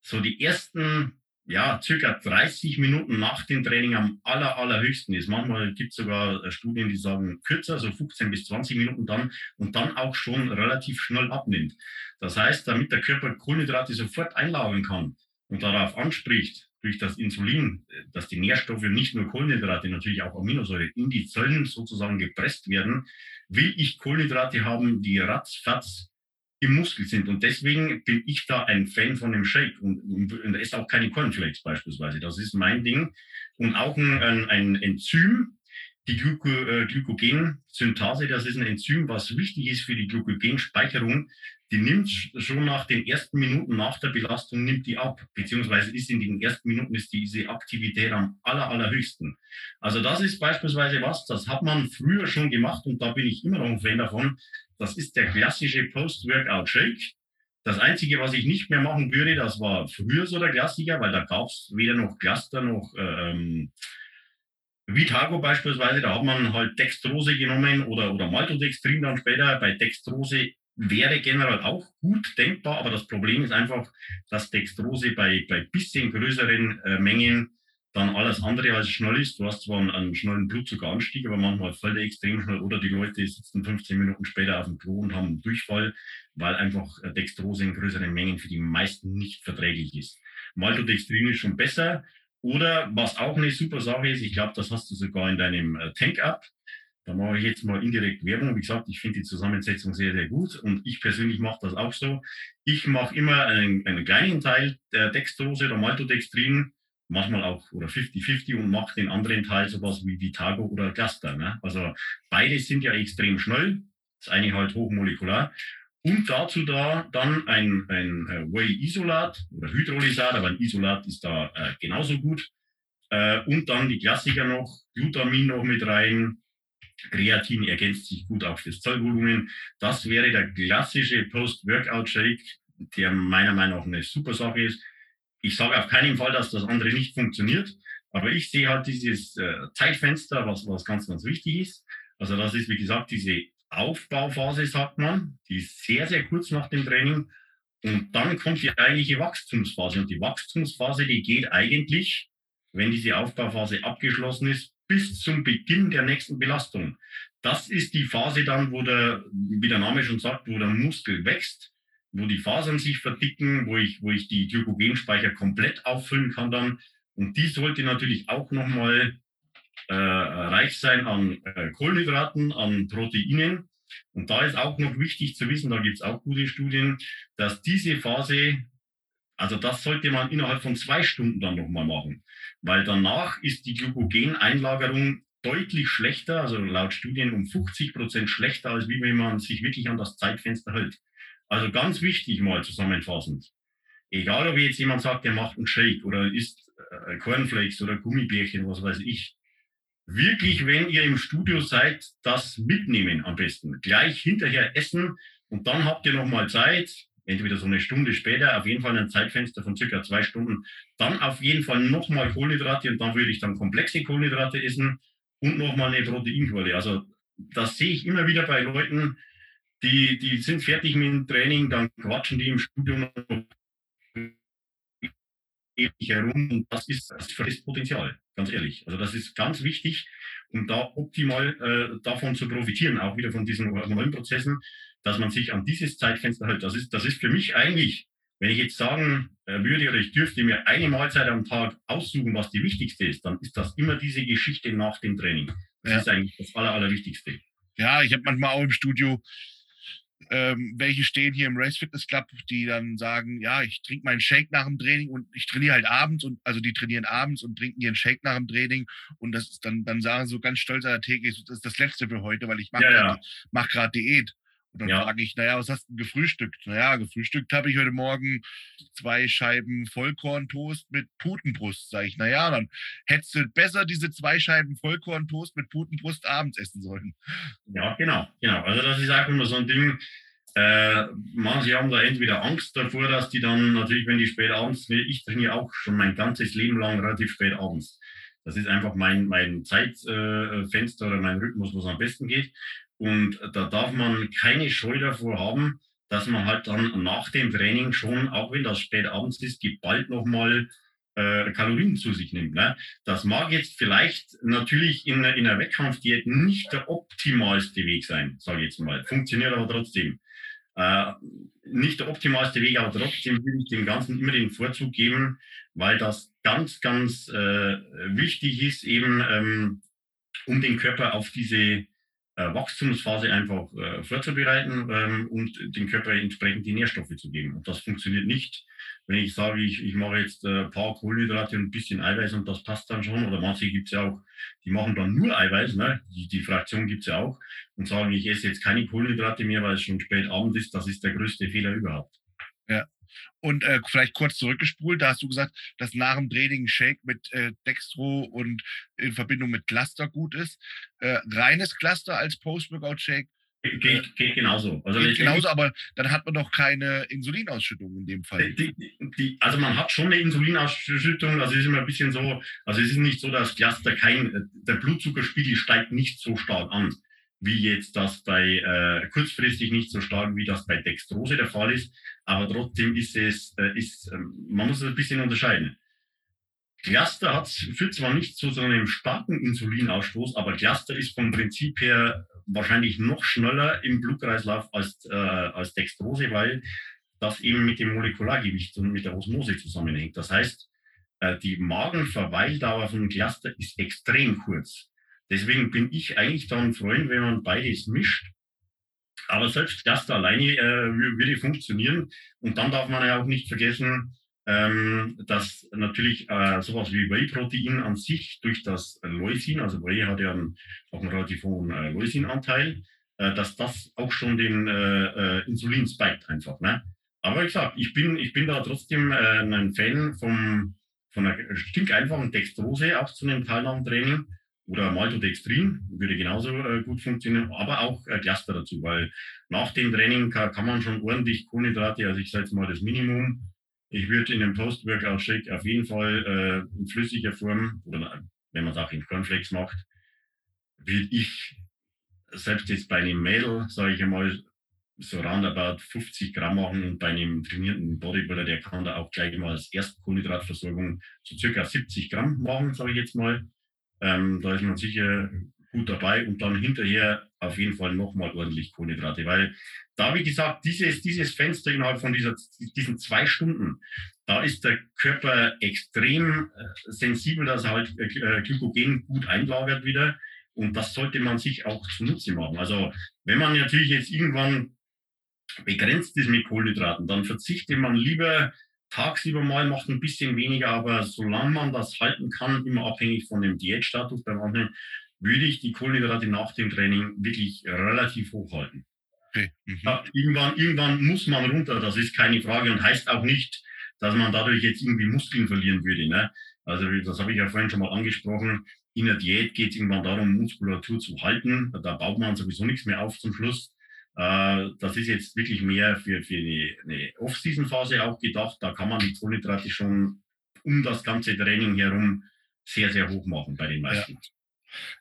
so die ersten ja, circa 30 Minuten nach dem Training am aller, allerhöchsten ist. Manchmal gibt es sogar äh, Studien, die sagen kürzer, so 15 bis 20 Minuten dann und dann auch schon relativ schnell abnimmt. Das heißt, damit der Körper Kohlenhydrate sofort einlagern kann und darauf anspricht, durch das Insulin, äh, dass die Nährstoffe, nicht nur Kohlenhydrate, natürlich auch Aminosäure in die Zellen sozusagen gepresst werden, will ich Kohlenhydrate haben, die ratzfatz im Muskel sind. Und deswegen bin ich da ein Fan von dem Shake und, und esse auch keine Cornflakes beispielsweise. Das ist mein Ding. Und auch ein, ein Enzym, die äh, Glykogensynthase, das ist ein Enzym, was wichtig ist für die Glykogenspeicherung. Die nimmt schon nach den ersten Minuten nach der Belastung, nimmt die ab, beziehungsweise ist in den ersten Minuten ist diese Aktivität am aller, allerhöchsten. Also das ist beispielsweise was, das hat man früher schon gemacht und da bin ich immer noch ein Fan davon, das ist der klassische Post-Workout-Shake. Das Einzige, was ich nicht mehr machen würde, das war früher so der Klassiker, weil da gab es weder noch Cluster noch ähm, Vitago beispielsweise. Da hat man halt Dextrose genommen oder, oder Maltodextrin dann später. Bei Dextrose wäre generell auch gut denkbar, aber das Problem ist einfach, dass Dextrose bei, bei bisschen größeren äh, Mengen dann alles andere als schnell ist. Du hast zwar einen, einen schnellen Blutzuckeranstieg, aber manchmal fällt er extrem schnell oder die Leute sitzen 15 Minuten später auf dem Klo und haben einen Durchfall, weil einfach äh, Dextrose in größeren Mengen für die meisten nicht verträglich ist. Maltodextrin ist schon besser. Oder was auch eine super Sache ist, ich glaube, das hast du sogar in deinem äh, Tank-App. Da mache ich jetzt mal indirekt Werbung. Wie gesagt, ich finde die Zusammensetzung sehr, sehr gut und ich persönlich mache das auch so. Ich mache immer einen, einen kleinen Teil der Dextrose oder Maltodextrin manchmal auch oder 50-50 und macht den anderen Teil sowas wie Vitago oder Cluster. Ne? Also beide sind ja extrem schnell. Das eine halt hochmolekular. Und dazu da dann ein, ein äh, Whey-Isolat oder Hydrolysat, aber ein Isolat ist da äh, genauso gut. Äh, und dann die Klassiker noch, Glutamin noch mit rein. Kreatin ergänzt sich gut auf das Zellvolumen. Das wäre der klassische Post-Workout-Shake, der meiner Meinung nach eine super Sache ist ich sage auf keinen Fall, dass das andere nicht funktioniert, aber ich sehe halt dieses äh, Zeitfenster, was, was ganz, ganz wichtig ist. Also das ist, wie gesagt, diese Aufbauphase, sagt man, die ist sehr, sehr kurz nach dem Training. Und dann kommt die eigentliche Wachstumsphase. Und die Wachstumsphase, die geht eigentlich, wenn diese Aufbauphase abgeschlossen ist, bis zum Beginn der nächsten Belastung. Das ist die Phase dann, wo der, wie der Name schon sagt, wo der Muskel wächst wo die Fasern sich verdicken, wo ich, wo ich die Glykogenspeicher komplett auffüllen kann dann. Und die sollte natürlich auch nochmal äh, reich sein an äh, Kohlenhydraten, an Proteinen. Und da ist auch noch wichtig zu wissen, da gibt es auch gute Studien, dass diese Phase, also das sollte man innerhalb von zwei Stunden dann nochmal machen, weil danach ist die Glykogeneinlagerung deutlich schlechter, also laut Studien um 50 Prozent schlechter, als wie wenn man sich wirklich an das Zeitfenster hält. Also ganz wichtig mal zusammenfassend. Egal, ob jetzt jemand sagt, der macht einen Shake oder isst äh, Cornflakes oder Gummibärchen, was weiß ich. Wirklich, wenn ihr im Studio seid, das mitnehmen am besten. Gleich hinterher essen und dann habt ihr nochmal Zeit, entweder so eine Stunde später, auf jeden Fall ein Zeitfenster von circa zwei Stunden, dann auf jeden Fall nochmal Kohlenhydrate und dann würde ich dann komplexe Kohlenhydrate essen und nochmal eine Proteinquelle. Also das sehe ich immer wieder bei Leuten, die, die sind fertig mit dem Training, dann quatschen die im Studio noch ewig herum und das ist das Potenzial, ganz ehrlich. Also das ist ganz wichtig, um da optimal äh, davon zu profitieren, auch wieder von diesen hormonellen Prozessen, dass man sich an dieses Zeitfenster hält. Das ist, das ist für mich eigentlich, wenn ich jetzt sagen äh, würde oder ich dürfte mir eine Mahlzeit am Tag aussuchen, was die wichtigste ist, dann ist das immer diese Geschichte nach dem Training. Das ja. ist eigentlich das Aller, Allerwichtigste. Ja, ich habe manchmal auch im Studio ähm, welche stehen hier im Race Fitness Club, die dann sagen, ja, ich trinke meinen Shake nach dem Training und ich trainiere halt abends und also die trainieren abends und trinken ihren Shake nach dem Training und das ist dann, dann sagen so ganz stolz an der Theke, das ist das letzte für heute, weil ich mache ja, ja. mach gerade Diät. Und dann ja. frage ich, naja, was hast du gefrühstückt? Naja, gefrühstückt habe ich heute Morgen zwei Scheiben Vollkorntoast mit Putenbrust. Sag ich, naja, dann hättest du besser diese zwei Scheiben Vollkorntoast mit Putenbrust abends essen sollen. Ja, genau, genau. Also das ist auch immer so ein Ding. Äh, manche haben da entweder Angst davor, dass die dann natürlich, wenn die spät abends, ich trainiere auch schon mein ganzes Leben lang relativ spät abends. Das ist einfach mein, mein Zeitfenster äh, oder mein Rhythmus, was am besten geht. Und da darf man keine Scheu davor haben, dass man halt dann nach dem Training schon, auch wenn das spät abends ist, geballt nochmal äh, Kalorien zu sich nimmt. Ne? Das mag jetzt vielleicht natürlich in, in einer Wettkampfdiät nicht der optimalste Weg sein, sage ich jetzt mal. Funktioniert aber trotzdem. Äh, nicht der optimalste Weg, aber trotzdem würde ich dem Ganzen immer den Vorzug geben, weil das ganz, ganz äh, wichtig ist, eben ähm, um den Körper auf diese Wachstumsphase einfach äh, vorzubereiten ähm, und den Körper entsprechend die Nährstoffe zu geben. Und das funktioniert nicht, wenn ich sage, ich, ich mache jetzt äh, ein paar Kohlenhydrate und ein bisschen Eiweiß und das passt dann schon. Oder manche gibt es ja auch, die machen dann nur Eiweiß, ne? die, die Fraktion gibt es ja auch, und sagen, ich esse jetzt keine Kohlenhydrate mehr, weil es schon spät Abend ist. Das ist der größte Fehler überhaupt. Ja. Und äh, vielleicht kurz zurückgespult, da hast du gesagt, dass nach dem Training ein Shake mit äh, Dextro und in Verbindung mit Cluster gut ist. Äh, reines Cluster als Post-Workout-Shake Geht, geht genauso. Also geht genauso, aber dann hat man doch keine Insulinausschüttung in dem Fall. Die, die, also man hat schon eine Insulinausschüttung, also es ist immer ein bisschen so, also es ist nicht so, dass Cluster kein, der Blutzuckerspiegel steigt nicht so stark an, wie jetzt das bei äh, kurzfristig nicht so stark, wie das bei Dextrose der Fall ist, aber trotzdem ist es, äh, ist, äh, man muss es ein bisschen unterscheiden. Cluster hat, führt zwar nicht zu so einem starken Insulinausstoß, aber Cluster ist vom Prinzip her wahrscheinlich noch schneller im Blutkreislauf als, äh, als Dextrose, weil das eben mit dem Molekulargewicht und mit der Osmose zusammenhängt. Das heißt, äh, die Magenverweildauer von Cluster ist extrem kurz. Deswegen bin ich eigentlich dann Freund, wenn man beides mischt. Aber selbst Cluster alleine äh, würde funktionieren. Und dann darf man ja auch nicht vergessen, ähm, dass natürlich äh, sowas wie Whey-Protein an sich durch das Leucin, also Whey hat ja einen, auch einen relativ hohen äh, Leucin-Anteil, äh, dass das auch schon den äh, äh, Insulin spiked einfach. Ne? Aber ich sag, ich bin, ich bin da trotzdem äh, ein Fan vom, von einer stinkeinfachen Dextrose auch zu einem Teilnahmetraining oder Maltodextrin würde genauso äh, gut funktionieren, aber auch äh, Cluster dazu, weil nach dem Training kann, kann man schon ordentlich Kohlenhydrate, also ich sage jetzt mal das Minimum, ich würde in einem Post-Workout-Shake auf jeden Fall äh, in flüssiger Form oder wenn man es auch in Cornflakes macht, würde ich selbst jetzt bei einem Mädel, sage ich einmal, so roundabout 50 Gramm machen und bei einem trainierten Bodybuilder, der kann da auch gleich mal als Erstkohlenhydratversorgung so circa 70 Gramm machen, sage ich jetzt mal. Ähm, da ist man sicher gut dabei und dann hinterher auf jeden Fall nochmal ordentlich Kohlenhydrate, weil da, wie gesagt, dieses, dieses Fenster innerhalb von dieser, diesen zwei Stunden, da ist der Körper extrem äh, sensibel, dass er halt äh, äh, Glykogen gut einlagert wieder. Und das sollte man sich auch zunutze machen. Also wenn man natürlich jetzt irgendwann begrenzt ist mit Kohlenhydraten, dann verzichtet man lieber tagsüber mal, macht ein bisschen weniger, aber solange man das halten kann, immer abhängig von dem Diätstatus bei manchen, würde ich die Kohlenhydrate nach dem Training wirklich relativ hoch halten. Okay. Mhm. Irgendwann, irgendwann muss man runter, das ist keine Frage und heißt auch nicht, dass man dadurch jetzt irgendwie Muskeln verlieren würde. Ne? Also das habe ich ja vorhin schon mal angesprochen. In der Diät geht es irgendwann darum, Muskulatur zu halten. Da baut man sowieso nichts mehr auf zum Schluss. Äh, das ist jetzt wirklich mehr für, für eine, eine Off-Season-Phase auch gedacht. Da kann man die Kohlenhydrate schon um das ganze Training herum sehr, sehr hoch machen bei den meisten. Ja.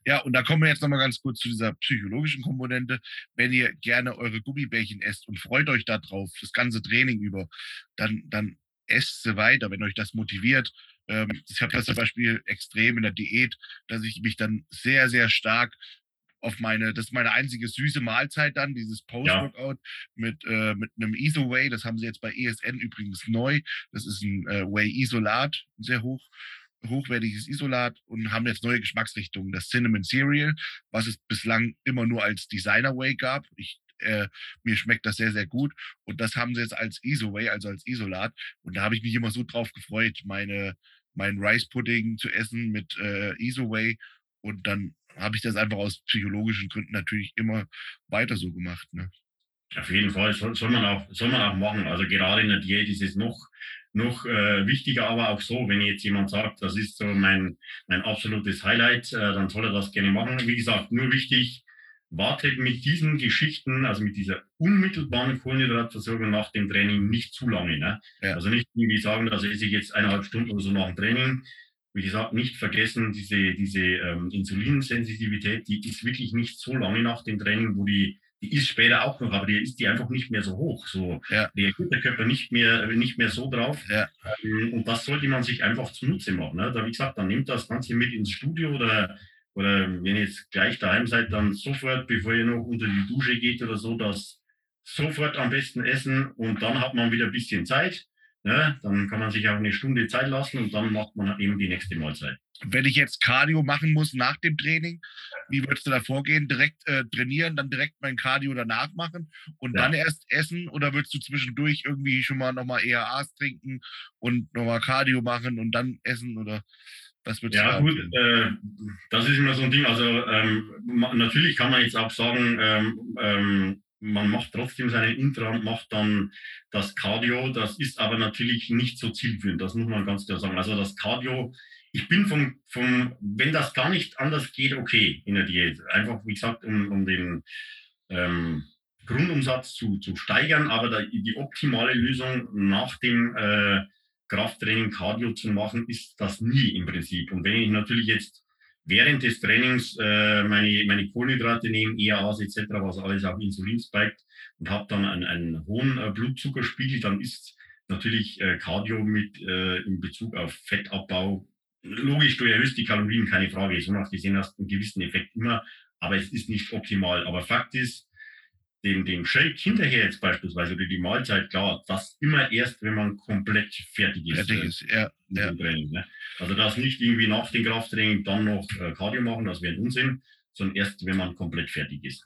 Ja, und da kommen wir jetzt nochmal ganz kurz zu dieser psychologischen Komponente. Wenn ihr gerne eure Gummibärchen esst und freut euch darauf, das ganze Training über, dann, dann esst sie weiter, wenn euch das motiviert. Ähm, ich habe das zum Beispiel extrem in der Diät, dass ich mich dann sehr, sehr stark auf meine, das ist meine einzige süße Mahlzeit dann, dieses Post-Workout ja. mit, äh, mit einem Iso-Whey. Das haben sie jetzt bei ESN übrigens neu. Das ist ein äh, Whey-Isolat, sehr hoch hochwertiges Isolat und haben jetzt neue Geschmacksrichtungen. Das Cinnamon Cereal, was es bislang immer nur als Designer Way gab. Ich, äh, mir schmeckt das sehr, sehr gut. Und das haben sie jetzt als Iso-Way, also als Isolat. Und da habe ich mich immer so drauf gefreut, meine, meinen Rice Pudding zu essen mit äh, Iso-Way. Und dann habe ich das einfach aus psychologischen Gründen natürlich immer weiter so gemacht. Ne? Auf jeden Fall soll, soll, man auch, soll man auch machen. Also gerade in der Diät ist es noch noch äh, wichtiger, aber auch so, wenn jetzt jemand sagt, das ist so mein, mein absolutes Highlight, äh, dann soll er das gerne machen. Wie gesagt, nur wichtig, wartet mit diesen Geschichten, also mit dieser unmittelbaren Kohlenhydratversorgung nach dem Training nicht zu lange. Ne? Ja. Also nicht irgendwie sagen, das esse ich jetzt eineinhalb Stunden oder so nach dem Training. Wie gesagt, nicht vergessen, diese, diese ähm, Insulinsensitivität, die ist wirklich nicht so lange nach dem Training, wo die, die ist später auch noch, aber die ist die einfach nicht mehr so hoch. So Ja. reagiert der Körper nicht mehr, nicht mehr so drauf. Ja. Ähm, Und das sollte man sich einfach zunutze machen. Ne? Da, wie gesagt, dann nehmt das Ganze mit ins Studio oder, oder wenn ihr jetzt gleich daheim seid, dann sofort, bevor ihr noch unter die Dusche geht oder so, das sofort am besten essen und dann hat man wieder ein bisschen Zeit. Ne? Dann kann man sich auch eine Stunde Zeit lassen und dann macht man eben die nächste Mahlzeit. Wenn ich jetzt Cardio machen muss nach dem Training, wie würdest du da vorgehen? Direkt äh, trainieren, dann direkt mein Cardio danach machen und Ja. dann erst essen? Oder würdest du zwischendurch irgendwie schon mal nochmal ERAs trinken und nochmal Cardio machen und dann essen? Oder was würdest Ja, du gut, empfehlen? äh, das ist immer so ein Ding. Also ähm, natürlich kann man jetzt auch sagen, ähm, ähm, man macht trotzdem seinen Intra macht dann das Cardio. Das ist aber natürlich nicht so zielführend. Das muss man ganz klar sagen. Also das Cardio, ich bin vom, vom wenn das gar nicht anders geht, okay in der Diät. Einfach, wie gesagt, um, um den ähm, Grundumsatz zu, zu steigern, aber da, die optimale Lösung nach dem äh, Krafttraining Cardio zu machen, ist das nie im Prinzip. Und wenn ich natürlich jetzt während des Trainings äh, meine, meine Kohlenhydrate nehme, EAAs etc., was alles auf Insulin spiked und habe dann einen, einen hohen äh, Blutzuckerspiegel, dann ist natürlich äh, Cardio mit äh, in Bezug auf Fettabbau logisch, du erhöhst die Kalorien, keine Frage. So nach gesehen hast du einen gewissen Effekt immer, aber es ist nicht optimal. Aber Fakt ist, den, den Shake hinterher jetzt beispielsweise oder die Mahlzeit, klar, das immer erst, wenn man komplett fertig ist. Fertig äh, ist. Ja, mit ja. dem Training. Ne? Also das nicht irgendwie nach dem Krafttraining dann noch äh, Cardio machen, das wäre ein Unsinn, sondern erst, wenn man komplett fertig ist.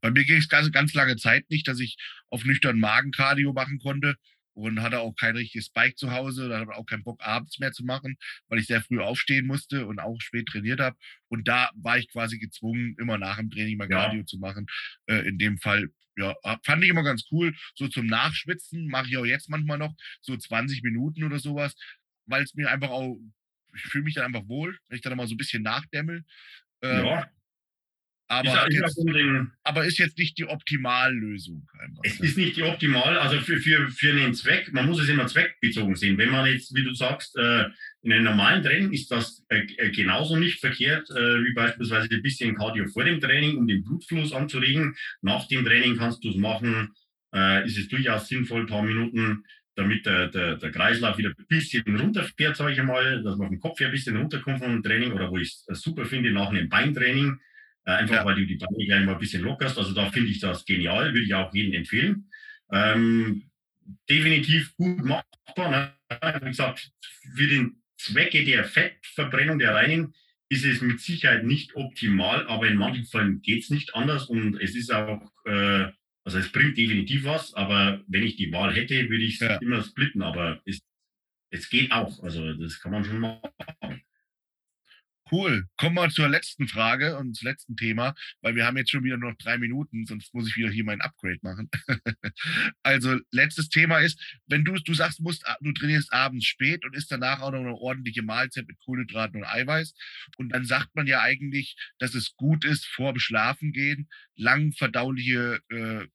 Bei mir ging es ganz, ganz lange Zeit nicht, dass ich auf nüchternen Magen Cardio machen konnte und hatte auch kein richtiges Bike zu Hause. Da hatte auch keinen Bock, abends mehr zu machen, weil ich sehr früh aufstehen musste und auch spät trainiert habe. Und da war ich quasi gezwungen, immer nach dem Training mal Ja. Cardio zu machen. Äh, in dem Fall, ja, fand ich immer ganz cool. So zum Nachschwitzen mache ich auch jetzt manchmal noch so 20 Minuten oder sowas, weil es mir einfach auch, ich fühle mich dann einfach wohl, wenn ich dann mal so ein bisschen nachdämmel. Ähm, ja, aber, ist, jetzt, den, aber ist jetzt nicht die Optimallösung. Einfach, es ne? ist nicht die optimal, also für, für, für einen Zweck, man muss es immer zweckbezogen sehen. Wenn man jetzt, wie du sagst, äh, in einem normalen Training ist das äh, äh, genauso nicht verkehrt, äh, wie beispielsweise ein bisschen Cardio vor dem Training, um den Blutfluss anzuregen. Nach dem Training kannst du es machen, äh, ist es durchaus sinnvoll, ein paar Minuten, damit der, der, der Kreislauf wieder ein bisschen runterfährt, sage ich einmal, dass man vom Kopf her ein bisschen runterkommt vom Training oder wo ich es super finde, nach einem Beintraining, äh, einfach Ja. weil du die Beine gleich mal ein bisschen lockerst. Also da finde ich das genial, würde ich auch jedem empfehlen. Ähm, definitiv gut machbar. Ne? Wie gesagt, für den Zwecke der Fettverbrennung der reinen ist es mit Sicherheit nicht optimal, aber in manchen Fällen geht es nicht anders und es ist auch, äh, also es bringt definitiv was, aber wenn ich die Wahl hätte, würde ich es Ja. immer splitten, aber es, es geht auch, also das kann man schon machen. Cool. Kommen wir zur letzten Frage und zum letzten Thema, weil wir haben jetzt schon wieder nur noch drei Minuten, sonst muss ich wieder hier mein Upgrade machen. also, letztes Thema ist, wenn du, du sagst, du, musst, du trainierst abends spät und isst danach auch noch eine ordentliche Mahlzeit mit Kohlenhydraten und Eiweiß. Und dann sagt man ja eigentlich, dass es gut ist, vor dem Schlafengehen lang verdauliche äh,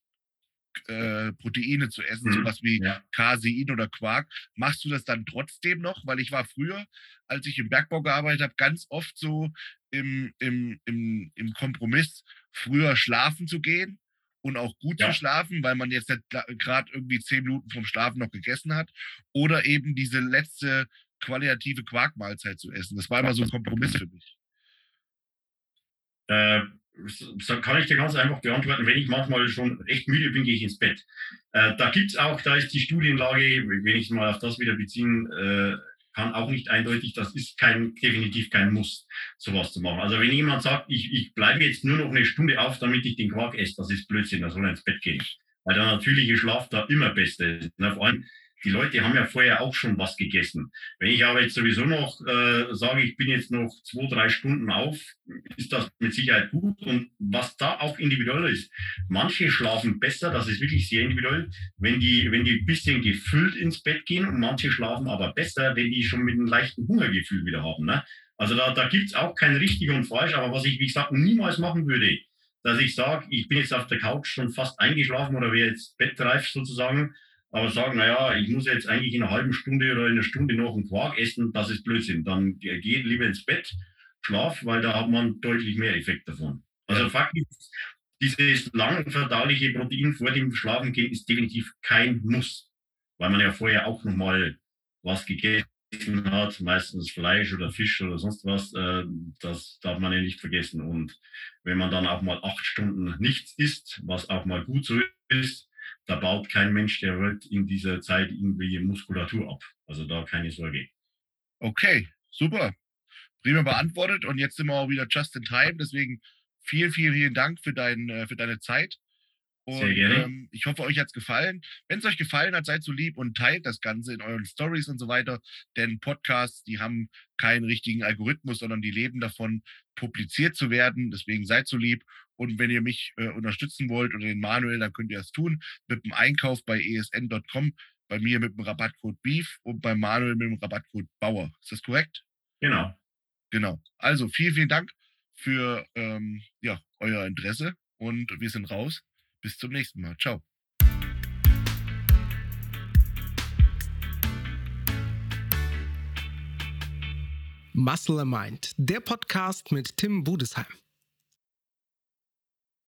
äh, Proteine zu essen, Mhm. sowas wie Ja. Casein oder Quark. Machst du das dann trotzdem noch? Weil ich war früher, als ich im Bergbau gearbeitet habe, ganz oft so im, im, im, im Kompromiss, früher schlafen zu gehen und auch gut Ja. zu schlafen, weil man jetzt nicht gerade irgendwie zehn Minuten vom Schlafen noch gegessen hat. Oder eben diese letzte qualitative Quarkmahlzeit zu essen. Das war immer so ein Kompromiss für mich. Äh, kann ich dir ganz einfach beantworten, wenn ich manchmal schon echt müde bin, gehe ich ins Bett. Äh, da gibt es auch, da ist die Studienlage, wenn ich mal auf das wieder beziehen äh, kann, auch nicht eindeutig, das ist kein, definitiv kein Muss, sowas zu machen. Also wenn jemand sagt, ich, ich bleibe jetzt nur noch eine Stunde auf, damit ich den Quark esse, das ist Blödsinn, da soll er ins Bett gehen. Weil der natürliche Schlaf da immer besser ist. Ne? Vor allem, die Leute haben ja vorher auch schon was gegessen. Wenn ich aber jetzt sowieso noch äh, sage, ich bin jetzt noch zwei, drei Stunden auf, ist das mit Sicherheit gut. Und was da auch individuell ist, manche schlafen besser, das ist wirklich sehr individuell, wenn die, wenn die ein bisschen gefüllt ins Bett gehen und manche schlafen aber besser, wenn die schon mit einem leichten Hungergefühl wieder haben. Ne? Also da, da gibt's auch kein richtig und falsch, aber was ich, wie gesagt, niemals machen würde, dass ich sage, ich bin jetzt auf der Couch schon fast eingeschlafen oder wäre jetzt bettreif sozusagen, aber sagen, naja, ich muss jetzt eigentlich in einer halben Stunde oder in einer Stunde noch einen Quark essen, das ist Blödsinn. Dann geh lieber ins Bett, schlaf, weil da hat man deutlich mehr Effekt davon. Also Fakt ist, dieses langverdauliche Protein vor dem Schlafengehen ist definitiv kein Muss, weil man ja vorher auch nochmal was gegessen hat, meistens Fleisch oder Fisch oder sonst was. Äh, das darf man ja nicht vergessen. Und wenn man dann auch mal acht Stunden nichts isst, was auch mal gut so ist, da baut kein Mensch der Welt in dieser Zeit irgendwie Muskulatur ab. Also da keine Sorge. Okay, super. Prima beantwortet. Und jetzt sind wir auch wieder just in time. Deswegen vielen, vielen, vielen Dank für, dein, äh, für deine Zeit. Und Sehr gerne. Ähm, ich hoffe, euch hat es gefallen. Wenn es euch gefallen hat, seid so lieb und teilt das Ganze in euren Stories und so weiter. Denn Podcasts, die haben keinen richtigen Algorithmus, sondern die leben davon, publiziert zu werden. Deswegen seid so lieb. Und wenn ihr mich äh, unterstützen wollt oder den Manuel, dann könnt ihr das tun mit dem Einkauf bei esn.com. Bei mir mit dem Rabattcode BEEF und bei Manuel mit dem Rabattcode BAUER. Ist das korrekt? Genau. Genau. Also vielen, vielen Dank für ähm, ja, euer Interesse und wir sind raus. Bis zum nächsten Mal. Ciao. Muscle and Mind, der Podcast mit Tim Budesheim.